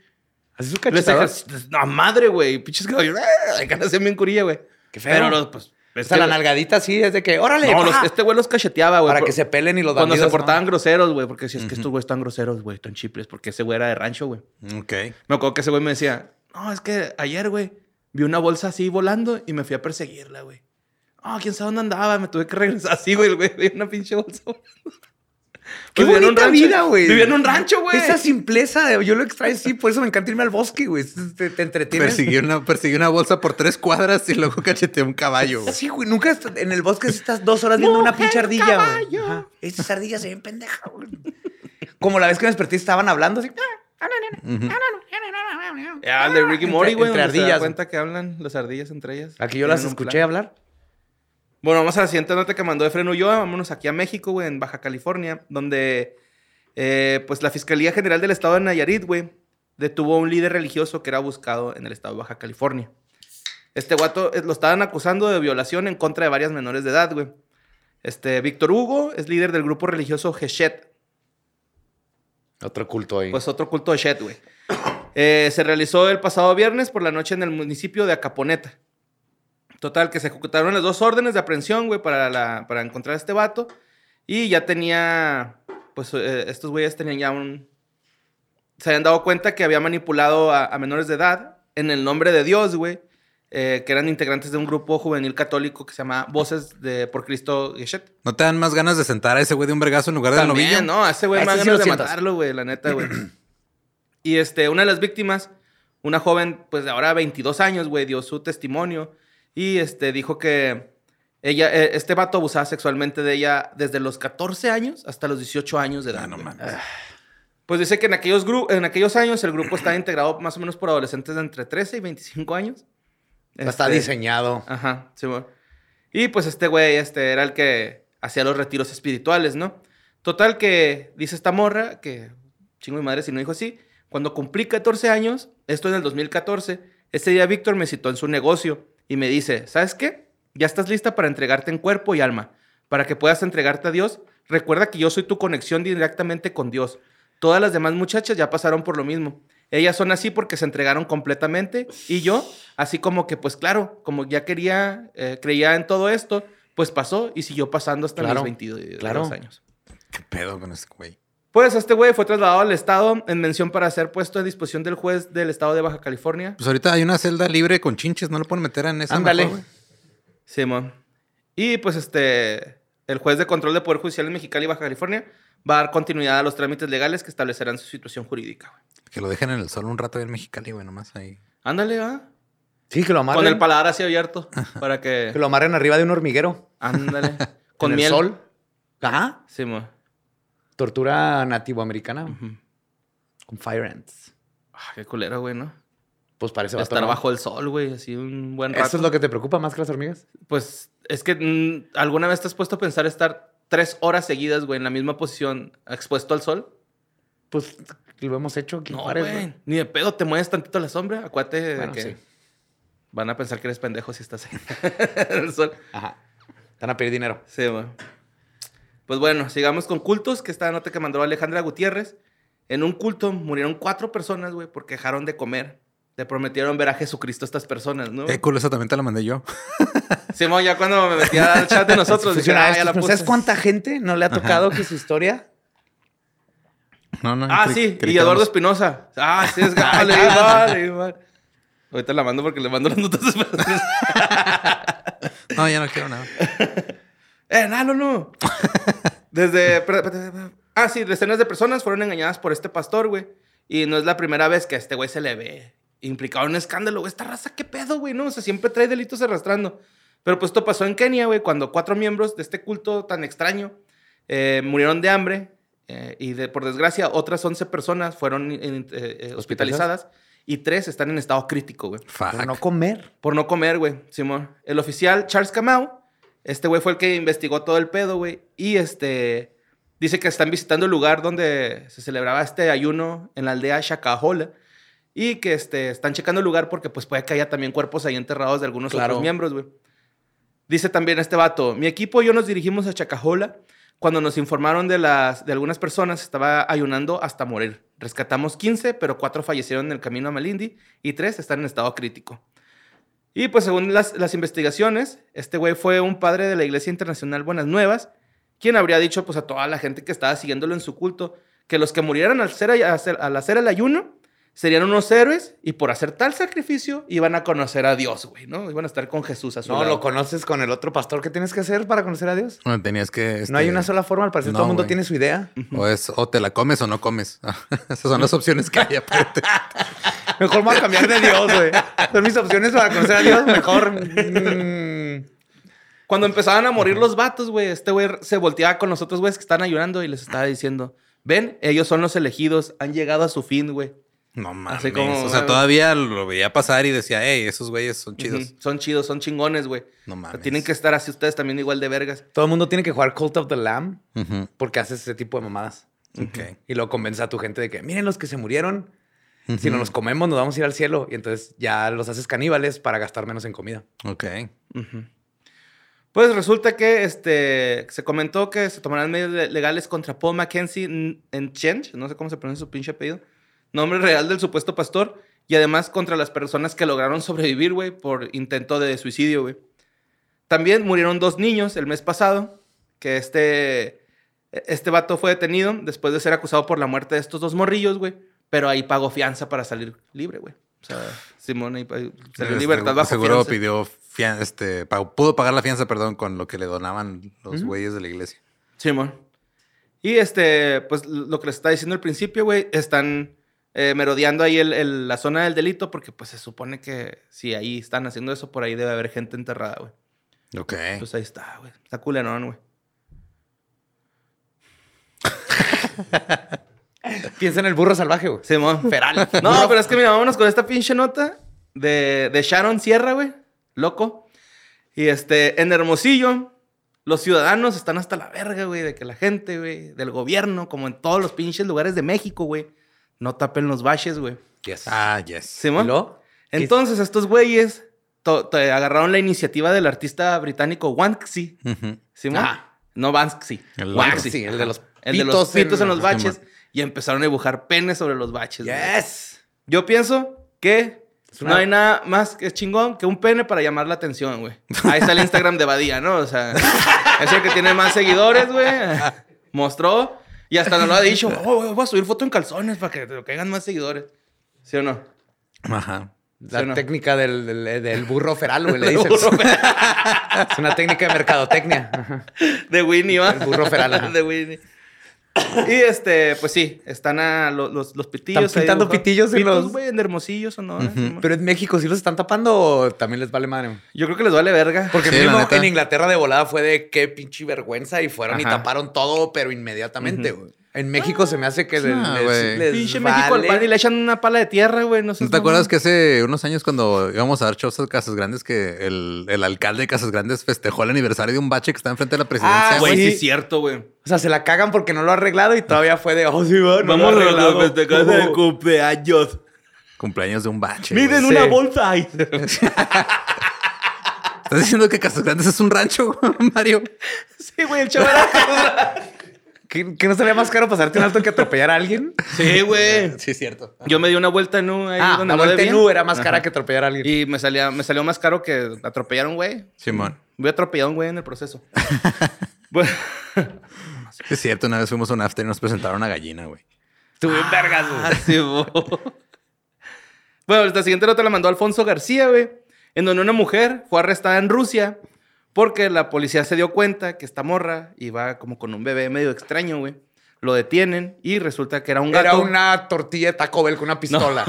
Así su Les cachetada. ejerc- No, madre, güey. Pinches caballos. Acá hacían bien curilla, güey. Qué feo. Pero los, pues. O es sea, que- la nalgadita sí es de que, órale, no, los- este güey los cacheteaba, güey. para por- que se pelen y los Cuando se portaban groseros, güey. Porque si es que estos güeyes están groseros, güey. Están chiples. Porque ese güey era de rancho, güey. Ok. Me acuerdo que ese güey me decía, no, es que ayer, güey, vi una bolsa así volando y me fui a perseguirla, güey. Ah, quién sabe dónde andaba, me tuve que regresar así, güey, el güey, vi una pinche bolsa. Qué un bonita vida, güey. Vivía en un rancho, güey. Esa simpleza, de- yo lo extraño, sí, por eso me encanta irme al bosque, güey. Te, te entretienes. Persiguió una, persiguió una bolsa por tres cuadras y luego cacheteó un caballo. güey. Sí, güey, nunca en el bosque estás dos horas viendo una pinche ardilla, güey. Ajá. Estas ardillas se ven pendejas, güey. Como la vez que me desperté estaban hablando así. Ah, el de Ricky Mori, güey. entre se da cuenta que hablan las ardillas entre ellas. Aquí yo las escuché plan. hablar. Bueno, vamos a la siguiente nota que mandó Efren Ulloa. Vámonos aquí a México, güey, en Baja California, donde eh, pues la Fiscalía General del Estado de Nayarit, güey, detuvo a un líder religioso que era buscado en el estado de Baja California. Este guato eh, lo estaban acusando de violación en contra de varias menores de edad, güey. Este, Víctor Hugo es líder del grupo religioso Geshet, Otro culto ahí. pues otro culto de Shet, güey. Eh, se realizó el pasado viernes por la noche en el municipio de Acaponeta. Total, que se ejecutaron las dos órdenes de aprehensión, güey, para, la- para encontrar a este vato. Y ya tenía, pues eh, estos güeyes tenían ya un... Se habían dado cuenta que había manipulado a, a menores de edad en el nombre de Dios, güey. eh, que eran integrantes de un grupo juvenil católico que se llama Voces de por Cristo Geshet. ¿No te dan más ganas de sentar a ese güey de un vergazo en lugar del novillo? También, no, a ese güey dan sí ganas de sientas. matarlo, güey, la neta, güey. y este, una de las víctimas, una joven, pues de ahora 22 años, güey, dio su testimonio y este, dijo que ella, eh, este vato abusaba sexualmente de ella desde los 14 años hasta los 18 años de edad. Ah, no mames. Pues dice que en aquellos, en aquellos años el grupo estaba integrado más o menos por adolescentes de entre 13 y 25 años. Está Este, diseñado. Ajá, sí, bueno. Y pues este güey, este, era el que hacía los retiros espirituales, ¿no? Total que dice esta morra, que chingo de madre si no dijo así, cuando cumplí 14 años, esto en el 2014, ese día Víctor me citó en su negocio y me dice, ¿sabes qué? Ya estás lista para entregarte en cuerpo y alma. Para que puedas entregarte a Dios, recuerda que yo soy tu conexión directamente con Dios. Todas las demás muchachas ya pasaron por lo mismo. Ellas son así porque se entregaron completamente y yo, así como que, pues claro, como ya quería, eh, creía en todo esto, pues pasó y siguió pasando hasta Claro, los 22 claro. años. ¿Qué pedo con este güey? Pues este güey fue trasladado al estado en mención para ser puesto a disposición del juez del estado de Baja California. Pues ahorita hay una celda libre con chinches, ¿no lo pueden meter en esa? Ándale. Simón. Y pues este, el juez de control de Poder Judicial en Mexicali, Baja California, va a dar continuidad a los trámites legales que establecerán su situación jurídica. güey. Que lo dejen en el sol un rato ahí en Mexicali, güey, nomás ahí. Ándale, ¿ah? Sí, que lo amarren. Con el paladar así abierto para que... Que lo amarren arriba de un hormiguero. Ándale. Con en miel. el sol. Ajá. Simón. Tortura nativoamericana. Con fire ants. Ah, qué culero, güey, ¿no? Pues parece Estar bajo el sol, güey, así un buen rato. ¿Eso es lo que te preocupa más que las hormigas? Pues es que mm, alguna vez te has puesto a pensar estar tres horas seguidas, güey, en la misma posición, expuesto al sol. Pues lo hemos hecho aquí. No, güey. Ni de pedo te mueves tantito a la sombra. Acuérdate de Bueno, que sí. van a pensar que eres pendejo si estás ahí en el sol. Ajá. Te van a pedir dinero. Sí, güey. Pues bueno, sigamos con cultos, que esta nota que mandó Alejandra Gutiérrez. En un culto murieron cuatro personas, güey, porque dejaron de comer. Le prometieron ver a Jesucristo a estas personas, ¿no? Eh, cool, esa también te la mandé yo. Simón, ya cuando me metí al chat de nosotros, dije, ah, ya la puse. ¿Sabes cuánta gente no le ha tocado que su historia? No, no. Ah, sí, y Eduardo Espinosa. Ah, sí, es vale, vale. Ahorita la mando porque le mando las notas. No, ya no quiero nada. ¡Eh, no, no, no! Desde... Ah, sí, decenas de personas fueron engañadas por este pastor, güey. Y no es la primera vez que a este güey se le ve implicado en un escándalo, güey. Esta raza, ¿qué pedo, güey? No, o sea, siempre trae delitos arrastrando. Pero pues esto pasó en Kenia, güey, cuando cuatro miembros de este culto tan extraño eh, murieron de hambre. eh, y de- por desgracia, otras 11 personas fueron eh, eh, hospitalizadas. Y tres están en estado crítico, güey. Por no comer. Por no comer, güey, Simón. El oficial Charles Camau, este güey fue el que investigó todo el pedo, güey. Y este, dice que están visitando el lugar donde se celebraba este ayuno en la aldea Shacahola. Y que este, están checando el lugar porque pues puede que haya también cuerpos ahí enterrados de algunos Claro. otros miembros, güey. Dice también este vato, mi equipo y yo nos dirigimos a Chacajola cuando nos informaron de, las, de algunas personas estaba ayunando hasta morir. Rescatamos 15, pero 4 fallecieron en el camino a Malindi y 3 están en estado crítico. Y pues según las, las investigaciones, este güey fue un padre de la Iglesia Internacional Buenas Nuevas, quien habría dicho pues a toda la gente que estaba siguiéndolo en su culto que los que murieran al hacer, al hacer- el ayuno serían unos héroes y por hacer tal sacrificio iban a conocer a Dios, güey, ¿no? Iban a estar con Jesús a su No, lado. ¿lo conoces con el otro pastor que tienes que hacer para conocer a Dios? Bueno, tenías que. No hay este, una sola forma, al parecer no, todo el mundo güey. tiene su idea. O, es, o te la comes o no comes. Esas son las opciones que hay aparte. Mejor me voy a cambiar de Dios, güey. Son mis opciones para conocer a Dios. Mejor. mm, Cuando empezaban a morir los vatos, güey, este güey se volteaba con los otros güeyes que estaban ayudando y les estaba diciendo, ven, ellos son los elegidos, han llegado a su fin, güey. No mames. Como- o sea, todavía lo veía pasar y decía, hey, esos güeyes son chidos. Son chidos, son chingones, güey. No O sea, mames. tienen que estar así ustedes también igual de vergas. Todo el mundo tiene que jugar Cult of the Lamb porque haces ese tipo de mamadas. Ok. Y luego convence a tu gente de que miren los que se murieron. Si no los comemos, nos vamos a ir al cielo. Y entonces ya los haces caníbales para gastar menos en comida. Ok. Pues resulta que este, se comentó que se tomarán medidas le- legales contra Paul Mackenzie en Chench, no sé cómo se pronuncia su pinche apellido, nombre real del supuesto pastor, y además contra las personas que lograron sobrevivir, güey, por intento de suicidio, güey. También murieron dos niños el mes pasado, que este, este vato fue detenido después de ser acusado por la muerte de estos dos morrillos, güey, pero ahí pagó fianza para salir libre, güey. O sea, Simón ahí salió en libertad bajo Seguro fianza. pidió fianza, este, pagó- pudo pagar la fianza, perdón, con lo que le donaban los güeyes de la iglesia. Simón. Y este, pues lo que les estaba diciendo al principio, güey, están eh, merodeando ahí el- el- la zona del delito porque pues se supone que si ahí están haciendo eso, por ahí debe haber gente enterrada, güey. Ok. Pues ahí está, güey. Está culerón, güey. Piensa en el burro salvaje, güey. Simón. Feral. No, pero es que mira, vámonos con esta pinche nota de, de Sharon Sierra, güey. Loco. Y este, en Hermosillo, los ciudadanos están hasta la verga, güey, de que la gente, güey, del gobierno, como en todos los pinches lugares de México, güey, no tapen los baches, güey. Yes. Ah, yes. Simón. Entonces, estos güeyes agarraron la iniciativa del artista británico Banksy. Ujú. ¿Simón? Ah. No Banksy. El Banksy. Sí, el de los El de los pitos en- pitos en, los baches. Y empezaron a dibujar penes sobre los baches. güey. Yes. Yo pienso que no hay nada más que chingón que un pene para llamar la atención, güey. Ahí está el Instagram de Badía, ¿no? O sea, es el que tiene más seguidores, güey. Mostró y hasta nos lo ha dicho. Oh, güey, voy a subir foto en calzones para que te caigan más seguidores. ¿Sí o no? Ajá. La ¿Sí no? técnica del, del- del burro feral, güey, le dicen. burro es una técnica de mercadotecnia. De Winnie, ¿va? El burro feral, ajá. de Winnie. Y este, pues sí, están a lo- los, los pitillos. Están pintando pitillos en los- güey, en Hermosillo, Sonora. Ujú. Simón. Pero en México, ¿sí los están tapando o también les vale madre? Yo creo que les vale verga. Porque Sí, neta. en Inglaterra de volada fue de qué pinche vergüenza y fueron y taparon todo, pero inmediatamente, güey. En México se me hace que Ah, les- les Pinche México al pan y le echan una pala de tierra, güey. No sé. ¿No te acuerdas que hace unos años cuando íbamos a dar shows a Casas Grandes que el, el alcalde de Casas Grandes festejó el aniversario de un bache que está enfrente de la presidencia? Ah, Güey, Sí. sí es cierto, güey. O sea, se la cagan porque no lo ha arreglado y todavía fue de, oh, sí, va, no lo Vamos a festejar el Oh. cumpleaños. Cumpleaños de un bache. Miden güey. Sí. una bolsa ahí. ¿Estás diciendo que Casas Grandes es un rancho, Mario? sí, güey, el chaval. ¿Que, que no salía más caro pasarte un alto que atropellar a alguien? sí, güey. Sí, es cierto. Yo me di una vuelta en U ahí Ah, donde la no vuelta en. U era más cara que atropellar a alguien. Y me, salía, me salió más caro que atropellar a un güey. Simón. Voy a atropellar a un güey en el proceso. bueno, Es cierto, una vez fuimos a un after y nos presentaron una gallina, güey. Tú bien vergas, güey. ah, sí. Bueno, esta siguiente nota la mandó Alfonso García, güey. En donde una mujer fue arrestada en Rusia porque la policía se dio cuenta que esta morra iba como con un bebé medio extraño, güey. Lo detienen y resulta que era un gato. Era una tortilla de Taco Bell con una pistola.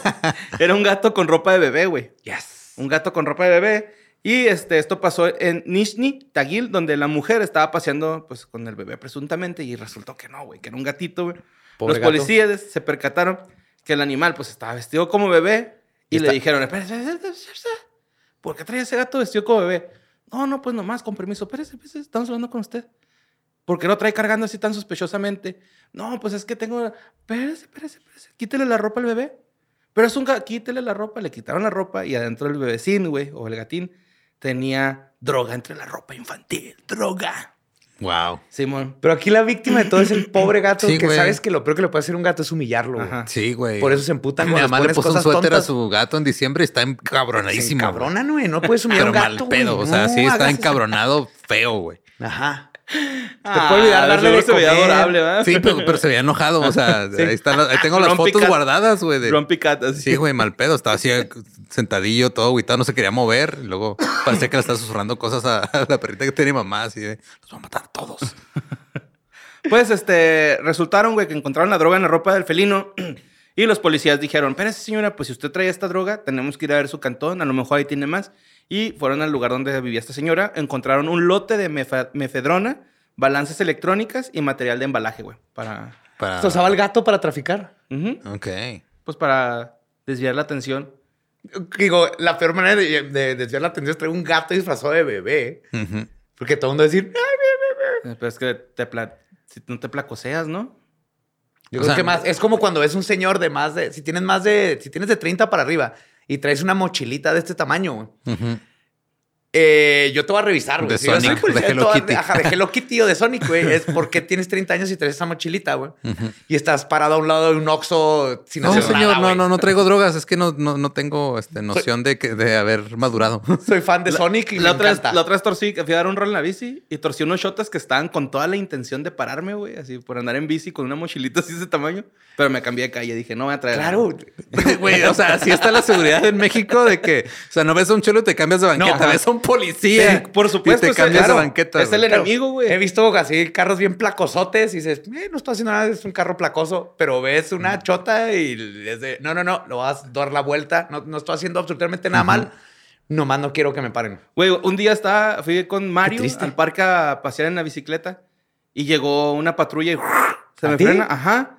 Era un gato con ropa de bebé, güey. Yes. Un gato con ropa de bebé. Y este, esto pasó en Nizhny Tagil, donde la mujer estaba paseando pues, con el bebé presuntamente y resultó que no, güey, que era un gatito, güey. Los gato. policías se percataron que el animal pues estaba vestido como bebé y, Y le está- dijeron, "Espérese, espérese, espérese, ¿por qué trae ese gato vestido como bebé? No, no, pues nomás, con permiso, espérese, espérese, estamos hablando con usted. ¿Por qué lo trae cargando así tan sospechosamente? No, pues es que tengo... Espérese, espérese, espérese. Quítele la ropa al bebé. Pero es un quítele la ropa. Le quitaron la ropa y adentro del bebecín, güey, o el gatín, tenía droga entre la ropa infantil. Droga. Wow. Simón. Pero aquí la víctima de todo es el pobre gato Sí, que güey. sabes que lo peor que le puede hacer un gato es humillarlo. güey. Sí, güey. Por eso se emputan Mi cuando mamá le puso un suéter tontas. a su gato en diciembre y está encabronadísimo. güey. Cabronan, güey. No puedes humillar Pero a un mal gato, pedo. güey. O sea, No sí está eso. encabronado feo, güey. Ajá. Te puede olvidar darle de se veía comer. adorable, ¿verdad? Sí, pero, pero se veía enojado. O sea, ahí, están las- ahí tengo las fotos cat. guardadas, güey. de- Cat, así. Sí, güey, mal pedo. Estaba así sentadillo, todo agüitado, no se quería mover. Y luego parecía que le estaba susurrando cosas a, a la perrita que tiene mamá, así de, los va a matar a todos. Pues, este, resultaron, güey, que encontraron la droga en la ropa del felino. Y los policías dijeron, espérese, señora, pues si usted trae esta droga, tenemos que ir a ver su cantón, a lo mejor ahí tiene más. Y fueron al lugar donde vivía esta señora, encontraron un lote de mefa- mefedrona, balances electrónicas y material de embalaje, güey, para... Para... ¿Se usaba el gato para traficar? Ujú, Ok. Pues para desviar la atención. Digo, la peor manera de, de desviar la atención es traer un gato disfrazado de bebé. Ujú. Porque todo el mundo va a decir, "Ay". Eh, Pero es que te pla- si no te placoseas, ¿no? Yo O creo sea, que más, es como cuando ves un señor de más de, si tienes más de, si tienes de 30 para arriba y traes una mochilita de este tamaño. Eh, yo te voy a revisar, güey. De Si yo soy Sonic, de Hello toda- Kitty. Ajá, de Hello Kitty o de Sonic, güey. Es porque tienes 30 años y traes esa mochilita, güey. Y estás parado a un lado de un Oxxo sin No, hacer señor, nada, no, güey. no, no traigo drogas. Es que no, no, no tengo este, noción de, que, de haber madurado. Soy fan de Sonic y La me otra, vez, encanta. la otra vez torcí, fui a dar un rol en la bici y torcí unos shotas que estaban con toda la intención de pararme, güey, así por andar en bici con una mochilita así de ese tamaño. Pero me cambié de calle, dije, no voy a traer. Claro. Güey, o sea, así está la seguridad en México de que, o sea, no ves a un cholo y te cambias de banqueta, ajá. ves a un policía. Sí, por supuesto, Y te es- cambias claro, de banqueta. es el güey. enemigo, güey. He visto así carros bien placosotes y dices, eh, no estoy haciendo nada, es un carro placoso, pero ves una chota y es de, no, no, no, lo vas a dar la vuelta, no, no estoy haciendo absolutamente nada mal, nomás no quiero que me paren. Güey, un día estaba, fui con Mario al parque a pasear en la bicicleta y llegó una patrulla y se ¿A me frena. Ajá.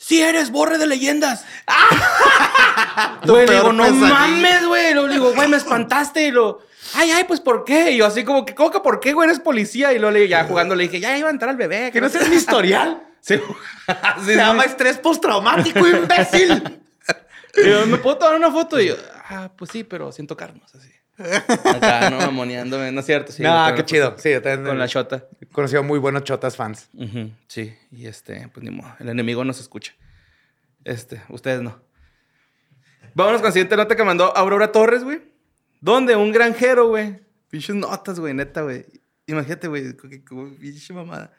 ¡Sí eres borre de leyendas! Güey, digo, no pesadilla. mames, güey. Le digo, güey, me espantaste. Y lo, ay, ay, pues, ¿por qué? Y yo así como que, ¿cómo que por qué, güey? Eres policía. Y luego le ya jugando le dije, ya iba a entrar al bebé. Que no sé mi historial. Se llama estrés postraumático, imbécil. Y yo, ¿me puedo tomar una foto? Y yo, ah, pues sí, pero sin tocarnos, así. Acá, no, mamoneándome. No es cierto, sí. no, qué chido. Sí, yo también Con la shota. he conocido muy buenos chotas fans. Sí, y este, pues ni modo, el enemigo nos escucha. Este, ustedes no. Vámonos con la siguiente nota que mandó Aurora Torres, güey. Donde un granjero, güey. Pinches notas, güey, neta, güey. Imagínate, güey, pinche mamada.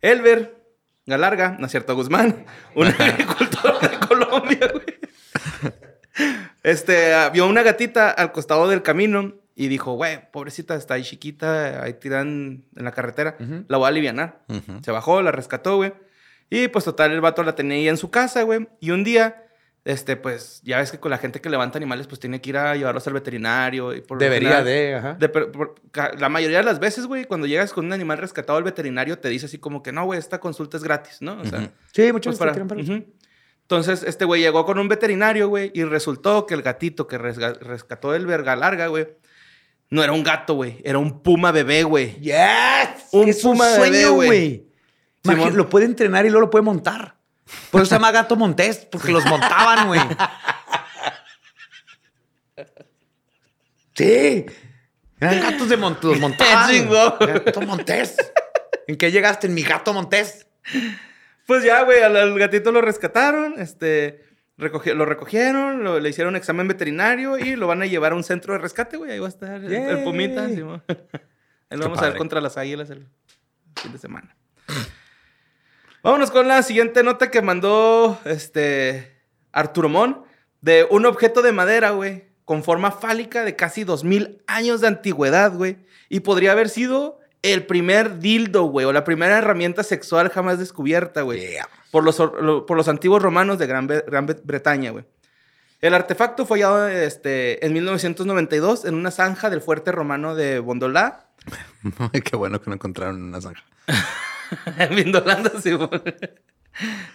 Elber Galarga, Nacierto Guzmán, un agricultor de Colombia, güey. Este, ah, vio una gatita al costado del camino y dijo, güey, pobrecita, está ahí chiquita, ahí tiran en la carretera, la voy a alivianar. Ujú. Se bajó, la rescató, güey. Y pues total, el vato la tenía ahí en su casa, güey. Y un día, este, pues, ya ves que con la gente que levanta animales, pues tiene que ir a llevarlos al veterinario. Y por lo Debería general- de, ajá. de- por- la mayoría de las veces, güey, cuando llegas con un animal rescatado al veterinario, te dice así como que no, güey, esta consulta es gratis, ¿no? O sea, Ujú. Sí, muchos pues para- Ujú. Entonces, este güey llegó con un veterinario, güey, y resultó que el gatito que resga- rescató el verga larga, güey, no era un gato, güey, era un puma bebé, güey. Yes. Un es puma bebé, sueño, güey. güey. Lo puede entrenar y luego lo puede montar. Por eso se llama gato montés, porque los montaban, güey. Sí. Eran gatos de montés. Los montaban. Gato montés. ¿En qué llegaste? En mi gato montés. Pues ya, güey, al, al gatito lo rescataron, este, recogi- lo recogieron, lo- le hicieron examen veterinario y lo van a llevar a un centro de rescate, güey. Ahí va a estar el, el pumita. Simón. Ahí lo Qué vamos a ver contra las águilas el fin de semana. Vámonos con la siguiente nota que mandó este Arturo Mon de un objeto de madera, güey, con forma fálica de casi 2000 años de antigüedad, güey. Y podría haber sido el primer dildo, güey, o la primera herramienta sexual jamás descubierta, güey. Yeah. Por, los, or- lo- por los antiguos romanos de Gran, Bre- Gran Bre- Bretaña, güey. El artefacto fue hallado este, en 1992 en una zanja del fuerte romano de Bondolá, Ay, qué bueno que no encontraron una zanja. en Vindolanda, sí, güey.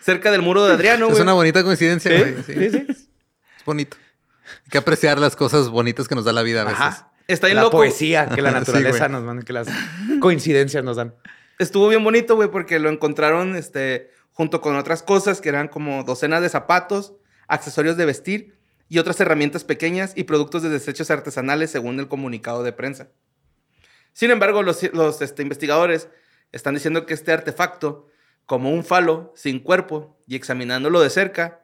cerca del muro de Adriano, Es güey. una bonita coincidencia, ¿Sí? güey. Sí. Es bonito. Hay que apreciar las cosas bonitas que nos da la vida a veces. Ajá. Está bien la loco. poesía que la Sí, naturaleza güey. nos manda, que las coincidencias nos dan. Estuvo bien bonito, güey, porque lo encontraron este, junto con otras cosas que eran como docenas de zapatos, accesorios de vestir y otras herramientas pequeñas y productos de desechos artesanales, según el comunicado de prensa. Sin embargo, los, los, este, investigadores están diciendo que este artefacto, como un falo sin cuerpo y examinándolo de cerca,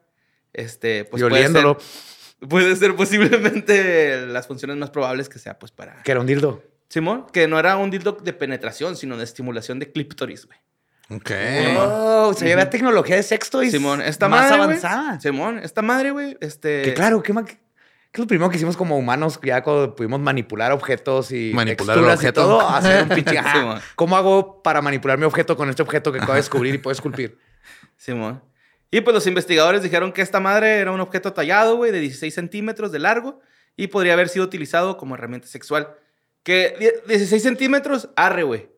este, pues y puede oliéndolo, ser, puede ser posiblemente las funciones más probables que sea, pues para que era un dildo. Simón, que no era un dildo de penetración, sino de estimulación de clíptoris, güey. Ok. Oh, sea, ya había tecnología de sexto y Simón, esta más madre, güey, avanzada. Simón, esta madre, güey, este... Que claro, ¿qué, ma- qué es lo primero que hicimos como humanos? Ya cuando pudimos manipular objetos y Manipular texturas y todo, hacer un pinche... Simón. ¿Cómo hago para manipular mi objeto con este objeto que acabo de descubrir y puedo esculpir? Simón. Y pues los investigadores dijeron que esta madre era un objeto tallado, güey, de 16 centímetros de largo y podría haber sido utilizado como herramienta sexual. Que die- 16 centímetros, arre, güey.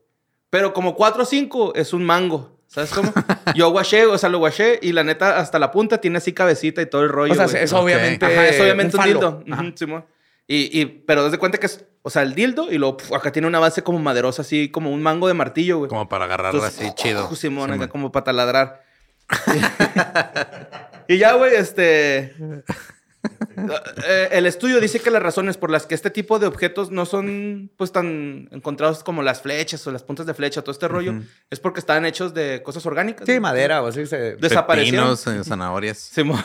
Pero como 4 o 5 es un mango. ¿Sabes cómo? Yo guaché, o sea, lo guaché y la neta hasta la punta tiene así cabecita y todo el rollo. o sea, güey. es obviamente, Ajá, es obviamente un, dildo. Ajá. Simón. Y, y, pero desde cuenta que es, o sea, el dildo y luego acá tiene una base como maderosa, así como un mango de martillo, güey. Como para agarrarlo Entonces, así chido. Simón, acá Simón. como para taladrar. y ya, güey, este. Eh, el estudio dice que las razones por las que este tipo de objetos no son pues tan encontrados como las flechas o las puntas de flecha, todo este rollo, es porque estaban hechos de cosas orgánicas. Sí, madera o así, se- Desaparecieron. Pepinos, eh, zanahorias. Simón,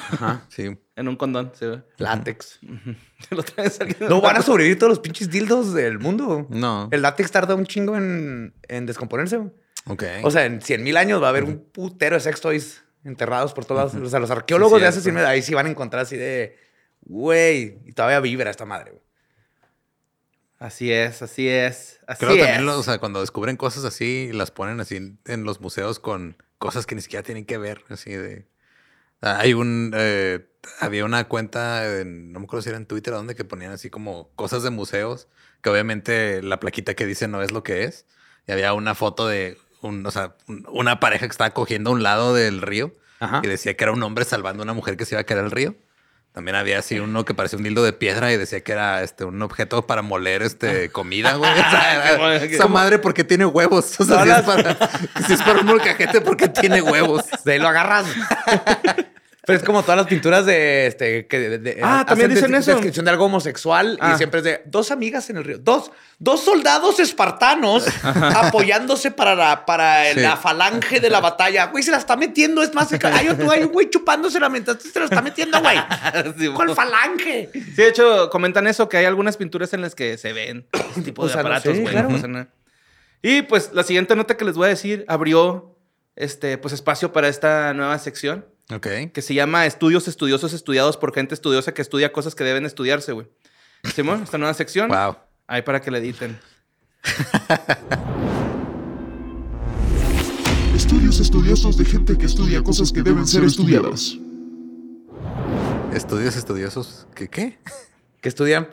Sí. en un condón, sí, látex. Lo traes No van a sobrevivir todos los pinches dildos del mundo. No. El látex tarda un chingo en, en descomponerse. güey. Ok. O sea, en 100 mil años va a haber un putero de sex toys enterrados por todos lados. O sea, los arqueólogos Sí, de hace cierto. 100 mil ahí sí van a encontrar así de, güey, y todavía vibra esta madre. güey. Así es, así es. Así Creo es. también, o sea, cuando descubren cosas así, las ponen así en, en los museos con cosas que ni siquiera tienen que ver, así de... Ah, Hay un... eh, había una cuenta, en- no me acuerdo si era en Twitter o dónde, que ponían así como cosas de museos, que obviamente la plaquita que dice no es lo que es. Y había una foto de un, o sea, un- una pareja que estaba cogiendo a un lado del río Ajá. y decía que era un hombre salvando a una mujer que se iba a caer al río. También había así uno que parecía un dildo de piedra y decía que era este un objeto para moler este comida, güey. O sea, Como- esa madre porque tiene huevos. O sea, si es, para, si es para un molcajete porque tiene huevos. De ahí lo agarras. Pero es como todas las pinturas de este que de- de- Ah, también dicen eso. descripción de algo homosexual Ah. y siempre es de dos amigas en el río, dos, dos soldados espartanos apoyándose para la, para Sí. la falange de la batalla. Güey, se la está metiendo, es más, hay otro hay un güey chupándose la mientras se la está metiendo, güey. ¿Cuál falange? Sí, de hecho, comentan eso, que hay algunas pinturas en las que se ven este tipo O de no aparatos, sé, güey. claro. no pasa nada. Y pues la siguiente nota que les voy a decir abrió este pues espacio para esta nueva sección Ok. que se llama Estudios estudiosos estudiados por gente estudiosa que estudia cosas que deben estudiarse, güey. Simón, esta nueva sección. Wow. Ahí para que la editen. Estudios estudiosos de gente que estudia cosas que deben ser estudiadas. Estudios estudiosos. ¿Qué qué? Que estudian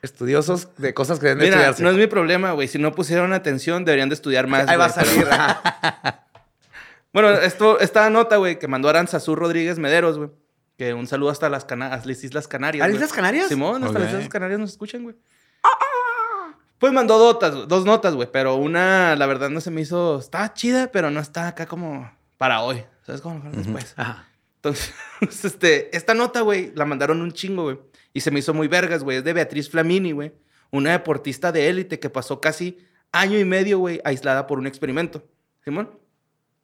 estudiosos de cosas que deben de Mira, estudiarse. no es mi problema, güey. Si no pusieron atención, deberían de estudiar más. Ahí va a salir. Bueno, esto, esta nota, güey, que mandó Aranzazú Rodríguez Mederos, güey. Que un saludo hasta las, Cana- a las Islas Canarias. ¿A las. Islas Canarias? Simón, hasta las Islas Canarias nos escuchan, güey. Pues mandó dotas, dos notas, güey. Pero una, la verdad, no se me hizo... Está chida, pero no está acá como para hoy. ¿Sabes cómo? Mejor Después. Ajá. Entonces, este, esta nota, güey, la mandaron un chingo, güey. Y se me hizo muy vergas, güey. Es de Beatriz Flamini, güey. Una deportista de élite que pasó casi año y medio, güey, aislada por un experimento. ¿Simón?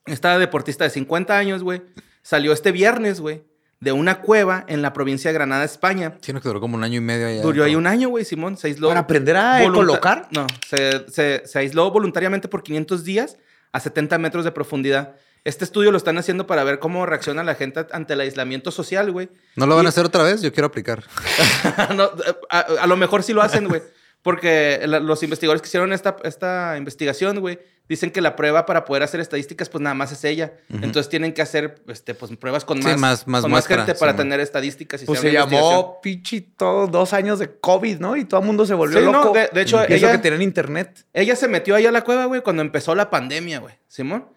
Esta deportista de 50 años, güey, salió este viernes, güey, de una cueva en la provincia de Granada, España. Sino que duró como un año y medio allá. Duró ahí un año, güey, Simón. Se aisló. ¿Para aprender a colocar? No, se, se- se aisló voluntariamente por 500 días a 70 metros de profundidad. Este estudio lo están haciendo para ver cómo reacciona la gente ante el aislamiento social, güey. ¿No lo van Y- a hacer otra vez? Yo quiero aplicar. No, a, a lo mejor sí lo hacen, güey. Porque la- los investigadores que hicieron esta, esta investigación, güey, dicen que la prueba para poder hacer estadísticas, pues nada más es ella. Entonces tienen que hacer este, pues, pruebas con Sí, más, más- más con muestra, gente para sí, tener estadísticas. Y Pues se llamó pinche todo dos años de COVID, ¿no? Y todo el mundo se volvió Sí, no, loco. de- de hecho, y eso ella- que tenían internet. Ella se metió ahí a la cueva, güey, cuando empezó la pandemia, güey. Simón.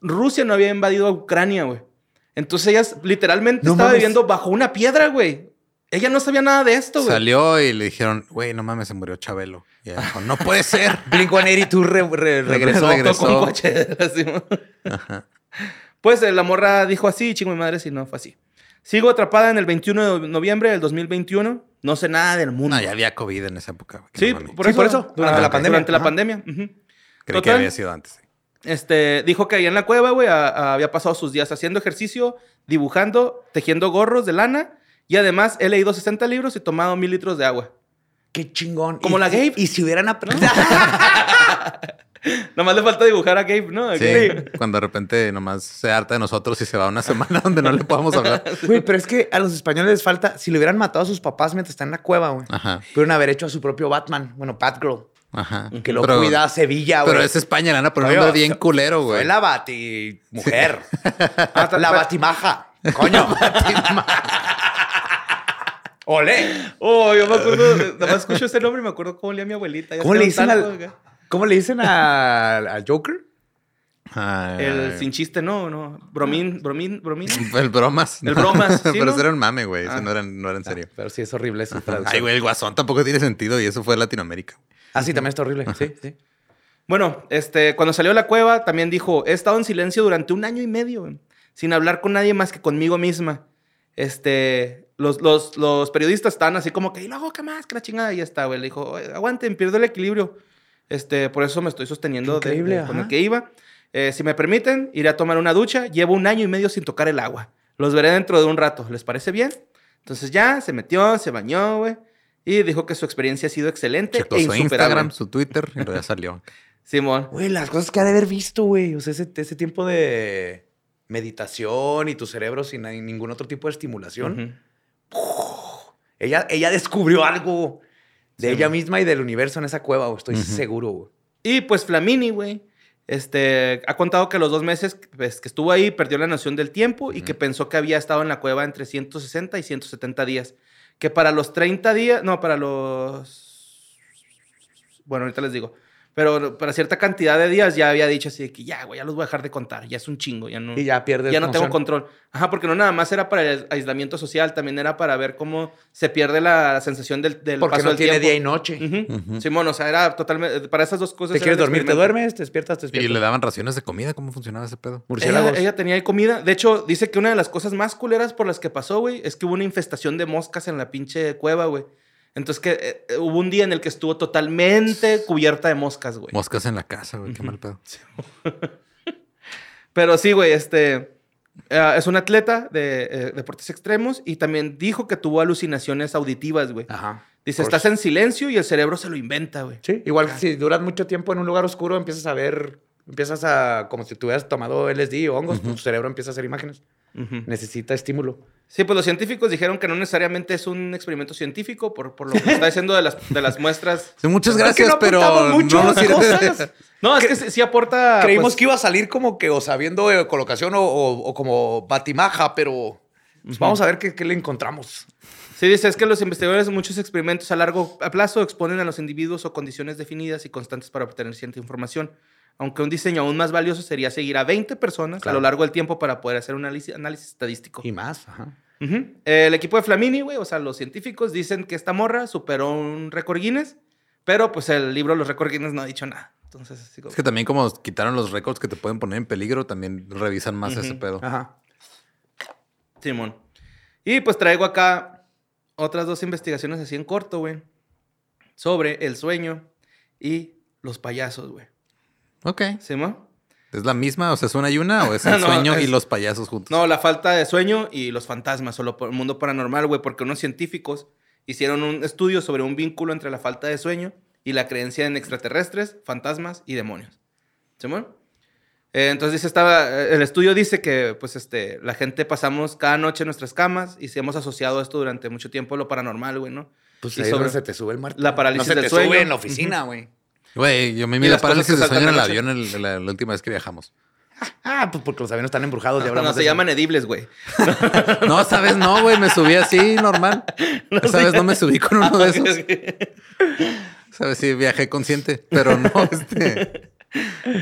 Rusia no había invadido a Ucrania, güey. Entonces ella literalmente No estaba mames. viviendo bajo una piedra, güey. Ella no sabía nada de esto, güey. Salió y le dijeron, güey, no mames, se murió Chabelo. Y ella dijo, no puede ser. Blink-182 re- re- regresó. Regresó. Con coche. Pues eh, la morra dijo así, chingo mi madre, si no fue así. Sigo atrapada en el 21 de noviembre del 2021. No sé nada del mundo. No, ya había COVID en esa época. güey, Sí, no por Sí, eso. por eso, durante la pandemia. Durante la pandemia. Creí que había sido antes. sí. Este, dijo que ahí en la cueva, güey, a- a- había pasado sus días haciendo ejercicio, dibujando, tejiendo gorros de lana y además he leído 60 libros y tomado mil litros de agua. qué chingón. Como Y la Gabe. Y si hubieran aprendido. Nomás le falta dibujar a Gabe, ¿no? Sí, cuando de repente nomás se harta de nosotros y se va una semana donde no le podamos hablar. Güey, pero es que a los españoles les falta, si le hubieran matado a sus papás mientras están en la cueva, güey. Ajá, Pudieron haber hecho a su propio Batman, bueno, Batgirl, ajá. que lo Pero- cuida a Sevilla, güey. Pero es España, le van a poner un bien culero, güey. Fue la Bati mujer. La Batimaja. Coño. Ole. Oh, yo me acuerdo, nada más escucho ese nombre y me acuerdo cómo leía mi abuelita. Ya ¿Cómo le dicen al. ¿Cómo le dicen al, al Joker? Ah, El sin chiste, no, no. Bromín, bromín, bromín. El bromas. El bromas, sí, Pero ¿no? ese era un mame, güey. Ese Ah. no era, no era en serio. Pero sí es horrible eso. Ay, güey, el guasón tampoco tiene sentido y eso fue Latinoamérica. Ah, sí, también está horrible. Sí, sí. Bueno, este, cuando salió de la cueva, también dijo: He estado en silencio durante un año y medio, güey, sin hablar con nadie más que conmigo misma. Este, los, los, los periodistas están así como que, y luego, ¿qué más? Que la chingada. Y ya está, güey. Le dijo: "Oye, Aguanten, pierdo el equilibrio. Este, por eso me estoy sosteniendo de- de- con el que iba. Eh, si me permiten, iré a tomar una ducha. Llevo un año y medio sin tocar el agua. Los veré dentro de un rato. ¿Les parece bien? Entonces ya se metió, se bañó, güey. Y dijo que su experiencia ha sido excelente Checó e su. Instagram, su Twitter y ya salió. Simón. Güey, las cosas que ha de haber visto, güey. O sea, ese, ese tiempo de meditación y tu cerebro sin ni- ningún otro tipo de estimulación. Ella, ella descubrió algo de Sí, ella güey. misma y del universo en esa cueva, güey. Estoy seguro, güey. Y pues Flamini, güey, este, ha contado que los dos meses pues, que estuvo ahí perdió la noción del tiempo y que pensó que había estado en la cueva entre 160 y 170 días. Que para los 30 días, no, para los... Bueno, ahorita les digo. Pero para cierta cantidad de días ya había dicho así de que ya, güey, ya los voy a dejar de contar. Ya es un chingo, ya no... Y ya pierdes ya no tengo control. Ajá, porque no nada más era para el aislamiento social, también era para ver cómo se pierde la sensación del, del Porque paso no del tiene tiempo. día y noche. Ujú. Ujú. Simón, o sea, era totalmente. Para esas dos cosas. ¿Te quieres dormir? ¿Te duermes? ¿Te despiertas? ¿Te Y despiertas? le daban raciones de comida. ¿Cómo funcionaba ese pedo? Murciélagos. Ella, ella tenía ahí comida. De hecho, dice que una de las cosas más culeras por las que pasó, güey, es que hubo una infestación de moscas en la pinche cueva, güey. Entonces, que eh, eh, hubo un día en el que estuvo totalmente cubierta de moscas, güey. Moscas en la casa, güey. Qué mal pedo. Pero sí, güey, este. eh, es un atleta de eh, deportes extremos y también dijo que tuvo alucinaciones auditivas, güey. Ajá. Dice, estás en silencio y el cerebro se lo inventa, güey. Sí, igual que si duras mucho tiempo en un lugar oscuro, empiezas a ver, empiezas a, como si tuvieras tomado LSD o hongos, pues tu cerebro empieza a hacer imágenes. Ujú. Necesita estímulo. Sí, pues los científicos dijeron que no necesariamente es un experimento científico por, por lo que está diciendo de las, de las muestras. Sí, muchas gracias, no pero mucho no cosas. No, es que sí, sí aporta. Creímos pues, que iba a salir como que o sabiendo eh, colocación o, o- o como batimaja, pero pues, vamos a ver qué, qué le encontramos. Sí, dice, es que los investigadores de muchos experimentos a largo plazo exponen a los individuos o condiciones definidas y constantes para obtener cierta información. Aunque un diseño aún más valioso sería seguir a 20 personas Claro. a lo largo del tiempo para poder hacer un análisis, análisis estadístico. Y más. Ajá. El equipo de Flamini, güey, o sea, los científicos dicen que esta morra superó un récord Guinness, pero pues el libro Los Récord Guinness no ha dicho nada. Entonces, así como- Es que también como quitaron los récords que te pueden poner en peligro, también revisan más ese pedo. Ajá. Simón. Y pues traigo acá otras dos investigaciones así en corto, güey, sobre el sueño y los payasos, güey. Ok. ¿Simón? ¿Es la misma? O sea, ¿es una y una? ¿O es el No, sueño y los payasos juntos? No, la falta de sueño y los fantasmas, o lo- el mundo paranormal, güey, porque unos científicos hicieron un estudio sobre un vínculo entre la falta de sueño y la creencia en extraterrestres, fantasmas y demonios. ¿Simón? Eh, entonces dice, estaba, eh, el estudio dice que pues este, la gente pasamos cada noche en nuestras camas y si hemos asociado esto durante mucho tiempo lo paranormal, güey, ¿no? Pues Y ahí sobre- se te sube el muerto. la parálisis no se del te sueño. sube en la oficina, güey. Güey, yo me cosas parálisis que de sueño en el avión el- la, la última vez que viajamos. Ah, pues porque los aviones están embrujados. Ya No, hablamos se eso. llaman edibles, güey. No, vez no, güey. Me subí así, normal. Esta vez no me subí con uno de esos. ¿Sabes? Sí, viajé consciente, pero no, este...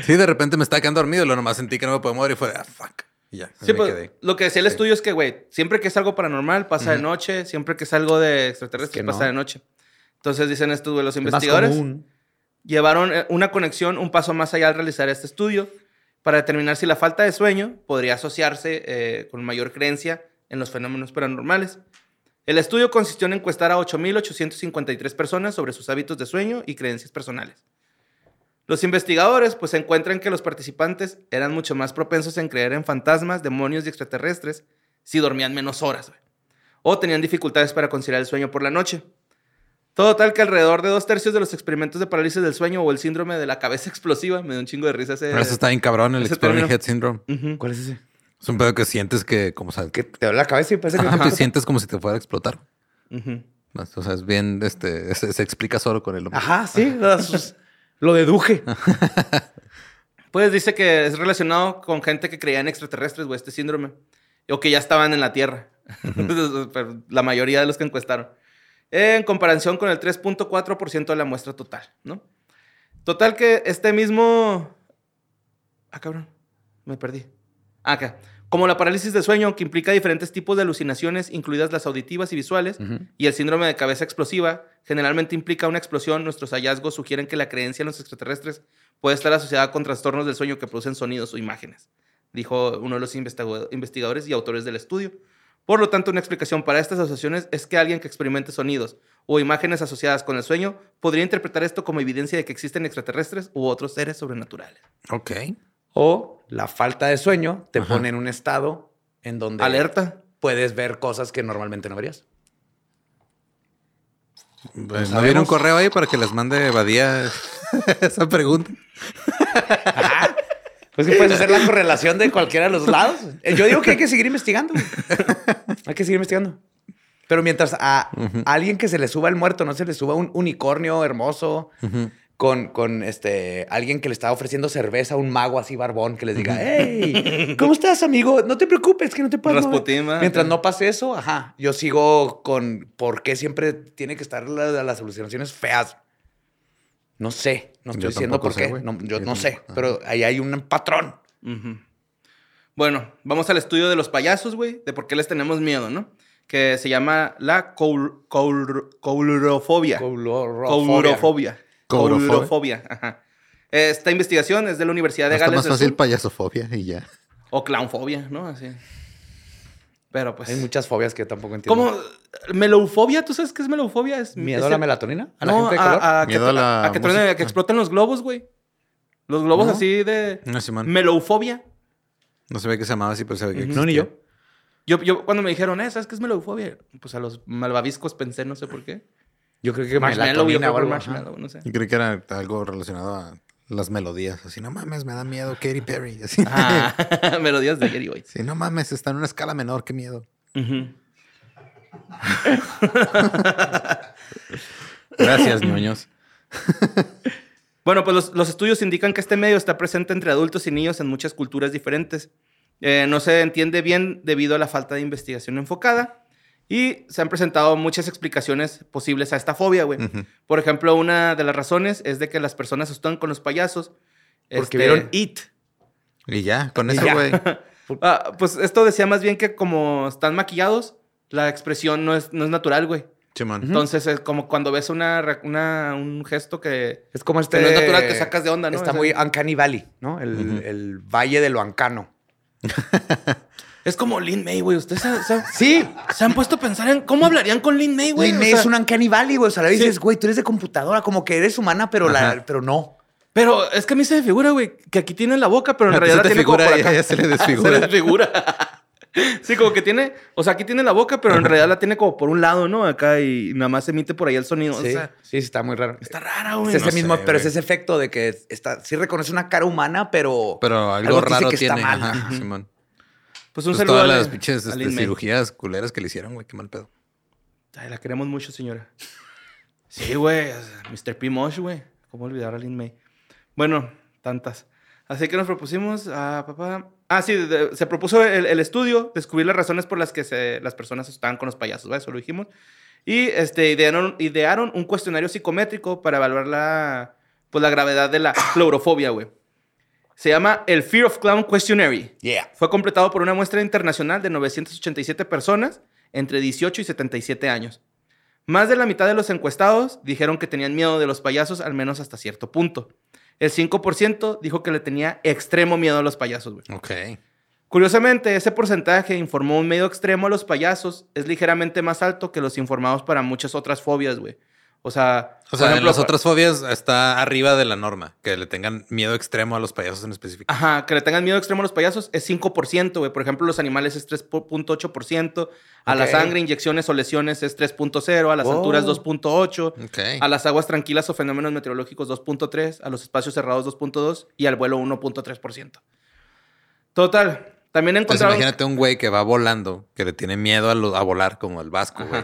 Sí, de repente me estaba quedando dormido y lo nomás sentí que no me podía mover y fue, ah, fuck. Y ya, Sí, me pues, quedé. lo que decía el estudio es que, güey, siempre que es algo paranormal pasa de noche, siempre que es algo de extraterrestres que pasa no. de noche. Entonces dicen estos, güey, los Es más investigadores común. Llevaron eh, una conexión un paso más allá al realizar este estudio para determinar si la falta de sueño podría asociarse eh, con mayor creencia en los fenómenos paranormales. El estudio consistió en encuestar a 8.853 personas sobre sus hábitos de sueño y creencias personales. Los investigadores pues encuentran que los participantes eran mucho más propensos en creer en fantasmas, demonios y extraterrestres si dormían menos horas o tenían dificultades para conciliar el sueño por la noche. Todo tal que alrededor de dos tercios de los experimentos de parálisis del sueño o el síndrome de la cabeza explosiva, me da un chingo de risa ese. Pero eso está bien cabrón, el Exploding. Head Syndrome. ¿Cuál es ese? Es un pedo que sientes que, como sabes, Que te duele la cabeza y parece que Ajá, te te sientes como si te fuera a explotar. Ujú. O sea, es bien, este, se, se explica solo con el hombre. Ajá, sí. Lo deduje. Pues dice que es relacionado con gente que creía en extraterrestres, güey, este síndrome. O que ya estaban en la Tierra. Pero la mayoría de los que encuestaron. En comparación con el 3.4% de la muestra total, ¿no? Total que este mismo... Ah, cabrón. Me perdí. Ah, acá. Como la parálisis de sueño, que implica diferentes tipos de alucinaciones, incluidas las auditivas y visuales, y el síndrome de cabeza explosiva, generalmente implica una explosión, nuestros hallazgos sugieren que la creencia en los extraterrestres puede estar asociada con trastornos del sueño que producen sonidos o imágenes, dijo uno de los investiga- investigadores y autores del estudio. Por lo tanto, una explicación para estas asociaciones es que alguien que experimente sonidos o imágenes asociadas con el sueño podría interpretar esto como evidencia de que existen extraterrestres u otros seres sobrenaturales. Ok. O la falta de sueño te Ajá. pone en un estado en donde Alerta. puedes ver cosas que normalmente no verías. Pues, ¿No sabemos. viene un correo ahí para que les mande Badía esa pregunta? Pues que puedes hacer la correlación de cualquiera de los lados. Eh, Yo digo que hay que seguir investigando. Hay que seguir investigando. Pero mientras a alguien que se le suba el muerto, no se le suba un unicornio hermoso con, con este alguien que le está ofreciendo cerveza a un mago así barbón que les diga, hey, ¿cómo estás, amigo? No te preocupes, que no te puedo. Mientras no pase eso, ajá, yo sigo con por qué siempre tiene que estar la- las alucinaciones feas. No sé, no estoy Yo diciendo por sé, qué. No, yo, Yo no sé, pero ahí hay un patrón. Bueno, vamos al estudio de los payasos, güey, de por qué les tenemos miedo, ¿no? Que se llama la coul- coul- coulrofobia. Coulrofobia. Coulrofobia. Coulrofobia. Coulrofobia, ajá. Esta investigación es de la Universidad de Está Gales más del fácil Sur. payasofobia y ya. O clownfobia, ¿no? Así. Pero pues... Hay muchas fobias que yo tampoco entiendo. ¿Cómo? ¿Melofobia? ¿Tú sabes qué es melofobia? Es, ¿Miedo es a la el- melatonina? ¿A la no, gente de color? a, a que, Miedo a la a que a exploten los globos, güey. Los globos No. así de... No, Simón. Melofobia. No se ve que se llamaba así, pero se ve que No, ni yo. Yo, yo cuando me dijeron, eh, ¿sabes qué es melofobia? Pues a los malvaviscos pensé, no sé por qué. Yo creo que melatonina creo o algo. marshmallow, no sé. Yo creí que era algo relacionado a las melodías. Así, no mames, me da miedo Katy Perry. Así. Ah, melodías de Gary, güey. Sí, no mames, está en una escala menor, qué miedo. Gracias, ñoños. Bueno, pues los, los estudios indican que este medio está presente entre adultos y niños en muchas culturas diferentes. Eh, no se entiende bien debido a la falta de investigación enfocada. Y se han presentado muchas explicaciones posibles a esta fobia, güey. Ujú. Por ejemplo, una de las razones es de que las personas asustan con los payasos. Porque este, vieron It. Y ya, con eso, güey. Ah, pues esto decía más bien que como están maquillados, la expresión no es, no es natural, güey. Chimón. Entonces es como cuando ves una, una- un gesto que, Es como este... que no es natural, te sacas de onda, ¿no? Está O sea, muy Uncanny Valley, ¿no? El, el valle de lo ancano. Es como Lin May, güey. Ustedes se, se- Sí. se han puesto a pensar en cómo hablarían con Lin May, güey. Lin O May sea, es un Uncanny Valley, güey. O sea, le dices, Sí. güey, tú eres de computadora, como que eres humana, pero, la, pero no. Pero es que a mí se me figura, güey, que aquí tiene la boca, pero en A realidad se te tiene como por acá. ya se le desfigura. se le desfigura. sí, como que tiene, o sea, aquí tiene la boca, pero en realidad la tiene como por un lado, ¿no? Acá y nada más emite por ahí el sonido. Sí, O sea, sí, está muy raro. está rara, Es güey. ese No mismo, sé, pero es ese efecto de que está, sí reconoce una cara humana, pero. Pero algo, raro que está tiene. mal. Ajá. Simón. Pues un Pues saludo todas a las la- pinches este, cirugías culeras que le hicieron, güey. Qué mal pedo. Ay, la queremos mucho, señora. Sí, güey. Mr. P. Mosh, güey. ¿Cómo olvidar a Lin May? Bueno, tantas. Así que nos propusimos a papá. Ah, sí, de- de- se propuso el, el estudio, descubrir las razones por las que se- las personas estaban con los payasos, ¿vale? Eso lo dijimos. Y este, idearon, idearon un cuestionario psicométrico para evaluar la, pues, la gravedad de la clorofobia, güey. Se llama el Fear of Clown Questionary. Yeah. Fue completado por una muestra internacional de 987 personas entre 18 y 77 años. Más de la mitad de los encuestados dijeron que tenían miedo de los payasos, al menos hasta cierto punto. El 5% dijo que le tenía extremo miedo a los payasos, güey. Ok. Curiosamente, ese porcentaje informó un medio extremo a los payasos es ligeramente más alto que los informados para muchas otras fobias, güey. O sea, O en ejemplo, las otras fobias está arriba de la norma, que le tengan miedo extremo a los payasos en específico. Ajá, que le tengan miedo extremo a los payasos es 5%, güey. Por ejemplo, los animales es 3.8%. A la sangre, inyecciones o lesiones es 3.0. A las Wow. alturas 2.8. Ok. A las aguas tranquilas o fenómenos meteorológicos 2.3. A los espacios cerrados 2.2. Y al vuelo 1.3%. Total. También Entonces encontraron... imagínate un güey que va volando, que le tiene miedo a, lo- a volar como el vasco, güey.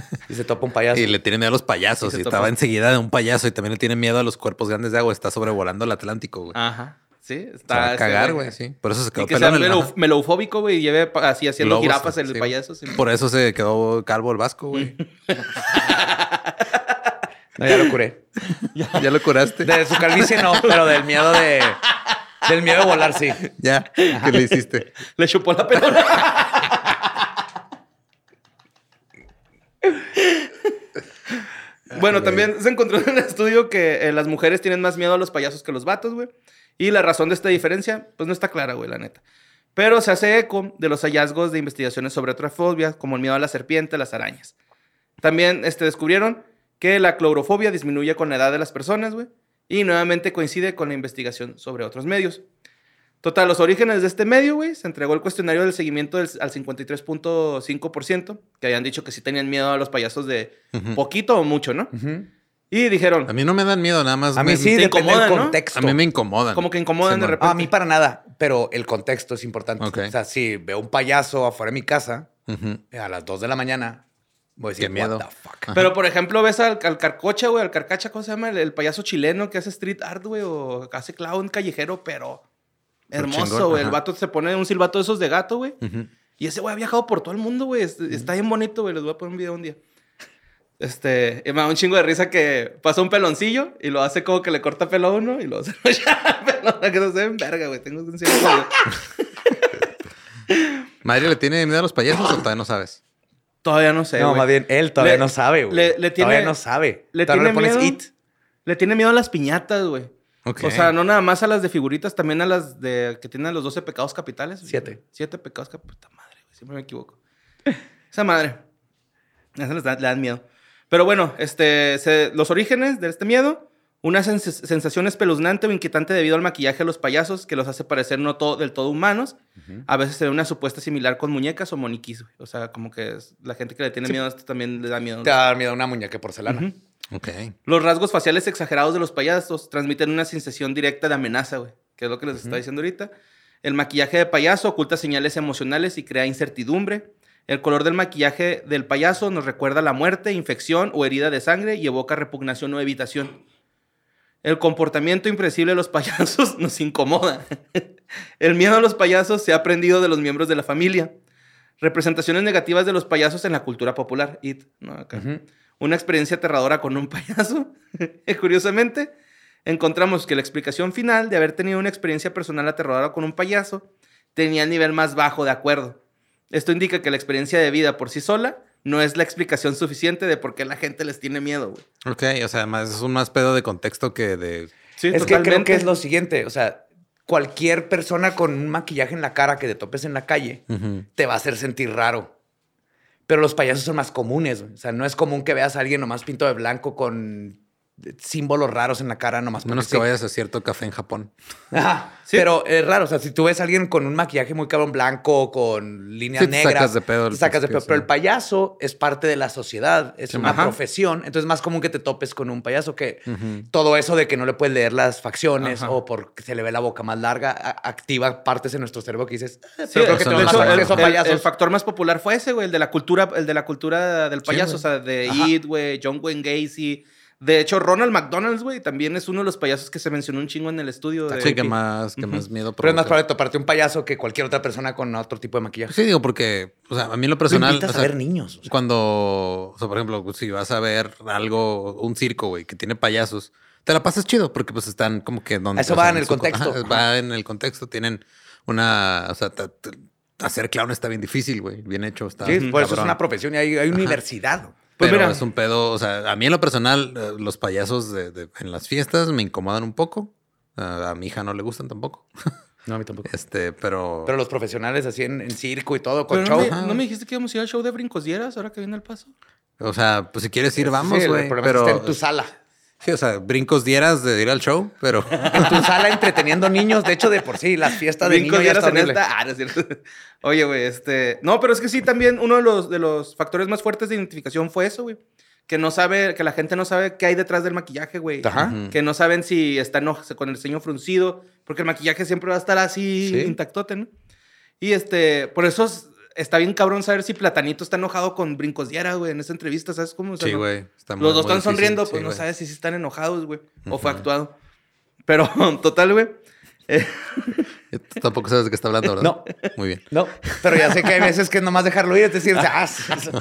Y se topa un payaso. Y le tiene miedo a los payasos. Y Y, estaba enseguida de un payaso y también le tiene miedo a los cuerpos grandes de agua. Está sobrevolando el Atlántico, güey. Ajá. Sí, Se va está... a cagar, está- güey, sí. Por eso se Y quedó que sea melo- ajá. meloufóbico, güey, y lleve así haciendo Globos, jirafas el sí. payaso. sí. Por eso se quedó calvo el vasco, güey. No, ya lo curé. ¿Ya lo curaste? De su calvicie no, pero del miedo de... Del miedo de volar, sí. Ya. ¿Qué le hiciste? Le chupó la pelota. bueno, también se encontró en el estudio que eh, las mujeres tienen más miedo a los payasos que los vatos, güey. Y la razón de esta diferencia, pues no está clara, güey, la neta. Pero se hace eco de los hallazgos de investigaciones sobre otras fobias, como el miedo a la serpiente, las arañas. También este, descubrieron que la clorofobia disminuye con la edad de las personas, güey. Y nuevamente coincide con la investigación sobre otros medios. Total, los orígenes de este medio, güey, se entregó el cuestionario del seguimiento del- al 53.5%, que habían dicho que sí tenían miedo a los payasos de poquito o mucho, ¿no? Y dijeron, A mí no me dan miedo, nada más. A me- mí sí, te depende incomodan, del ¿no? contexto. A mí me incomodan. como que incomodan de repente. A mí para nada, pero el contexto es importante. O sea, si veo un payaso afuera de mi casa a las 2 de la mañana, voy a decir, Qué miedo. what the fuck. Pero, por ejemplo, ves al, al carcocha, güey, al carcacha, ¿cómo se llama? El, el payaso chileno que hace street art, güey, o hace clown callejero, Pero hermoso, güey. El vato se pone un silbato de esos de gato, güey. Y ese güey ha viajado por todo el mundo, güey. Es- Está bien bonito, güey. Les voy a poner un video un día. Este, y me da un chingo de risa que pasa un peloncillo y lo hace como que le corta pelo a uno y lo hace pelón, que no se ven verga, güey. Tengo un ¿Madre le tiene miedo a los payasos o todavía no sabes? Todavía no sé, no, más bien, él todavía Le- no sabe, güey. le- le tiene- todavía no sabe. le Todavía tiene le pones miedo. it. Le tiene miedo a las piñatas, güey. O sea, no nada más a las de figuritas, también a las de que tienen los 12 pecados capitales. Siete. Siete pecados capitales. Puta madre, güey. Siempre me equivoco. Esa madre. Esa les da- le dan miedo. Pero bueno, este, se- los orígenes de este miedo, una sens- sensación espeluznante o inquietante debido al maquillaje de los payasos que los hace parecer no todo, del todo humanos. A veces se ve una supuesta similar con muñecas o moniquis, güey. O sea, como que es- la gente que le tiene miedo a esto también le da miedo. Te va a dar miedo una muñeca porcelana. Ok. Los rasgos faciales exagerados de los payasos transmiten una sensación directa de amenaza, güey. Que es lo que les está diciendo ahorita. El maquillaje de payaso oculta señales emocionales y crea incertidumbre. El color del maquillaje del payaso nos recuerda la muerte, infección o herida de sangre y evoca repugnación o evitación. El comportamiento impredecible de los payasos nos incomoda. El miedo a los payasos se ha aprendido de los miembros de la familia. Representaciones negativas de los payasos en la cultura popular. It, ¿no? Acá. Una experiencia aterradora con un payaso. Curiosamente, encontramos que la explicación final de haber tenido una experiencia personal aterradora con un payaso tenía el nivel más bajo de acuerdo. Esto indica que la experiencia de vida por sí sola no es la explicación suficiente de por qué la gente les tiene miedo, güey. Ok, o sea, más, es un más pedo de contexto que de... Sí, es que creo que es lo siguiente. O sea, cualquier persona con un maquillaje en la cara que te topes en la calle te va a hacer sentir raro. Pero los payasos son más comunes. O sea, no es común que veas a alguien nomás pinto de blanco con símbolos raros en la cara nomás. Menos que sí. vayas a cierto café en Japón. Ajá. Sí. Pero es raro. O sea, si tú ves a alguien con un maquillaje muy cabrón blanco, con líneas Sí, te negras, sacas de pedo te sacas de principio, pedo. Pero el payaso es parte de la sociedad, es Sí, una ajá. profesión. Entonces es más común que te topes con un payaso que todo eso de que no le puedes leer las facciones Ajá. o porque se le ve la boca más larga, activa partes en nuestro cerebro que dices, "Eh, Sí, pero creo que tenemos no más el, el- factor más popular fue ese, güey, el de la cultura, el de la cultura del payaso, o sea, de. It, güey, John Wayne Gacy. De hecho, Ronald McDonald's, güey, también es uno de los payasos que se mencionó un chingo en el estudio. De Sí, que más, que más miedo Pero es más probable toparte un payaso que cualquier otra persona con otro tipo de maquillaje. Sí, digo, porque, o sea, a mí lo personal. o sea, a ver niños. o sea. Cuando, o sea, por ejemplo, si vas a ver algo, un circo, güey, que tiene payasos, te la pasas chido porque pues están como que donde... Eso va sea, en el contexto. ajá, va en el contexto. Tienen una, o sea, hacer clown está bien difícil, güey. Bien hecho. Está Sí, por eso es una profesión y hay, hay universidad. Pues Pero mira. es un pedo, o sea, a mí en lo personal, eh, los payasos de, de- en las fiestas me incomodan un poco. A mi hija no le gustan tampoco. No, a mí tampoco. Este, pero. Pero los profesionales así en, en circo y todo, con Pero show. no, me, ¿no me dijiste que íbamos a ir al show de Brincos Dieras ahora que viene el paso? O sea, pues si quieres ir, Sí, vamos, güey. es que pero. está en tu sala. Sí, o sea, brincos dieras de ir al show, pero. En tu sala entreteniendo niños. De hecho, de por sí, las fiestas de Brincos niños ya Dieras está en esta. Ah, no es cierto. Oye, güey, este. No, pero es que sí, también uno de los, de los factores más fuertes de identificación fue eso, güey. Que no sabe, que la gente no sabe qué hay detrás del maquillaje, güey. Ajá. Que no saben si está eno- con el ceño fruncido, porque el maquillaje siempre va a estar así Sí. intactote, ¿no? Y este, por eso es- está bien cabrón saber si Platanito está enojado con Brincos Diera, güey, en esta entrevista, ¿sabes cómo? O sea, Sí, no- güey. muy- Los dos están difícil. sonriendo, Sí, pues no güey. sabes si sí están enojados, güey, o fue actuado. Pero, total, güey. eh, Tú Tampoco sabes de qué está hablando, ¿verdad? No. Muy bien. No, pero ya sé que hay veces que nomás dejarlo ir, es decir, sea, ah, sí, sí.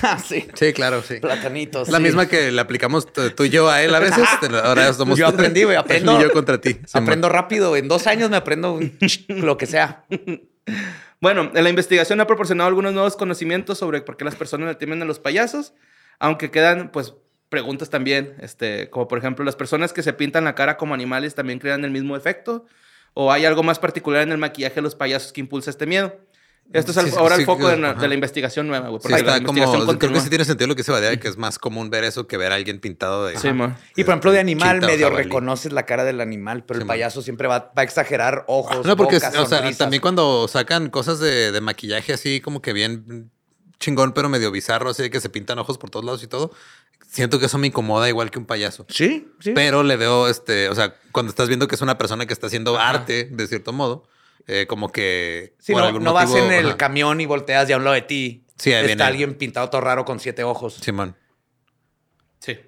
Ah, sí, Sí, claro, sí. platanitos. La sí. misma que le aplicamos tú y yo a él a veces. Ahora somos Yo aprendí, güey, aprendo. y yo contra ti. Aprendo rápido, en dos años me aprendo lo que sea. Bueno, en la investigación ha proporcionado algunos nuevos conocimientos sobre por qué las personas le temen a los payasos, aunque quedan, pues, preguntas también, este, como por ejemplo, las personas que se pintan la cara como animales también crean el mismo efecto, o hay algo más particular en el maquillaje de los payasos que impulsa este miedo. Esto es Sí, ahora sí, el foco de la, de la investigación nueva, güey. Sí, porque la está como. Creo que sí tiene sentido lo que se va de que es más común ver eso que ver a alguien pintado de. Sí, mo. Y por ejemplo, de animal Chita o medio jabalí. reconoces la cara del animal, pero Sí, el man. payaso siempre va, va a exagerar ojos, No, porque, bocas, o sea, también cuando sacan cosas de, de maquillaje así como que bien chingón, pero medio bizarro, así de que se pintan ojos por todos lados y todo, siento que eso me incomoda igual que un payaso. Sí, sí. Pero le veo, este, o sea, cuando estás viendo que es una persona que está haciendo arte, de cierto modo, eh, como que Sí, por no, algún no vas en el ajá. camión y volteas y a un lado de ti. Sí, ahí está viene. alguien pintado todo raro con siete ojos. Simón, Sí.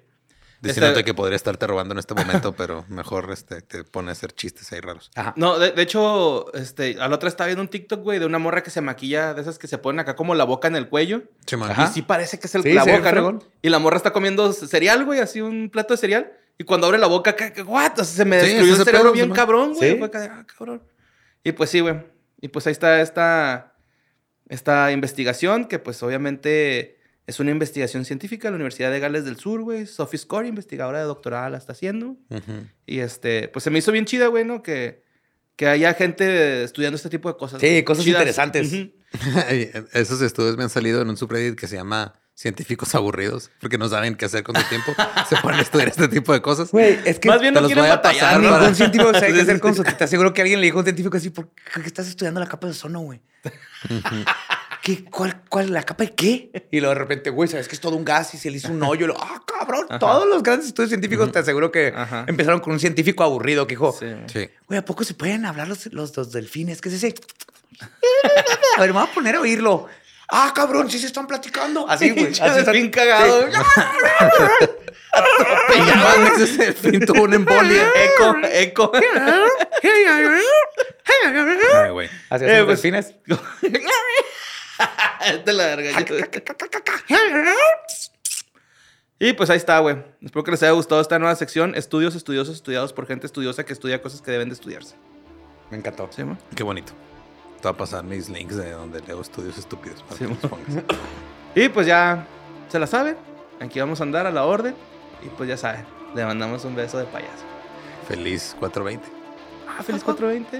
diciéndote Este- que podría estarte robando en este momento, pero mejor este, te pone a hacer chistes ahí raros. Ajá. No, de, de hecho, este, a la otra estaba viendo un TikTok, güey, de una morra que se maquilla, de esas que se ponen acá como la boca en el cuello. Simón. Ajá. Y sí parece que es el, Sí, la ve boca, ¿no? Y la morra está comiendo cereal, güey, así un plato de cereal. Y cuando abre la boca, what? O sea, se me Sí, destruyó el cerebro pedo, bien Simón. cabrón, güey. Sí. Ah, cabrón. Y pues sí, güey. Y pues ahí está esta, esta investigación que pues obviamente es una investigación científica de la Universidad de Gales del Sur, güey. Sophie Score, investigadora de doctorado, la está haciendo. Y este, pues se me hizo bien chida, güey, ¿no? Que, que haya gente estudiando este tipo de cosas. Sí, cosas Chidas. interesantes. Esos estudios me han salido en un subreddit que se llama Científicos aburridos, porque no saben qué hacer con su tiempo. Se ponen a estudiar este tipo de cosas. Güey, es que Más bien te no los quieren voy a batallar, pasar ningún científico sabe qué hacer con su... Te aseguro que alguien le dijo a un científico así, ¿por qué estás estudiando la capa de ozono, güey? ¿Qué? ¿Cuál, ¿Cuál? ¿La capa de qué? Y luego de repente, güey, ¿sabes que es todo un gas? Y se le hizo un hoyo. Y lo, ah, cabrón. Todos los grandes estudios científicos te aseguro que Ajá. empezaron con un científico aburrido que dijo, Sí. Sí. güey, ¿a poco se pueden hablar los, los, los delfines? ¿Qué es ese? A ver, me voy a poner a oírlo. Ah, cabrón, sí se están platicando. Así, güey. Así están- delfín cagado. Sí. Ese delfín tuvo una embolia. Eco, eco. Ay, güey. Así Eh, pues- delfines. de la verga. Y pues ahí está, güey. Espero que les haya gustado esta nueva sección. Estudios estudiosos estudiados por gente estudiosa que estudia cosas que deben de estudiarse. Me encantó. ¿Sí? Qué bonito. Te voy a pasar mis links de donde leo estudios estúpidos para Sí, que los pongas. Y pues ya se la saben. Aquí vamos a andar a la orden. Y pues ya saben. Le mandamos un beso de payaso. Feliz 420. Ah, feliz 420.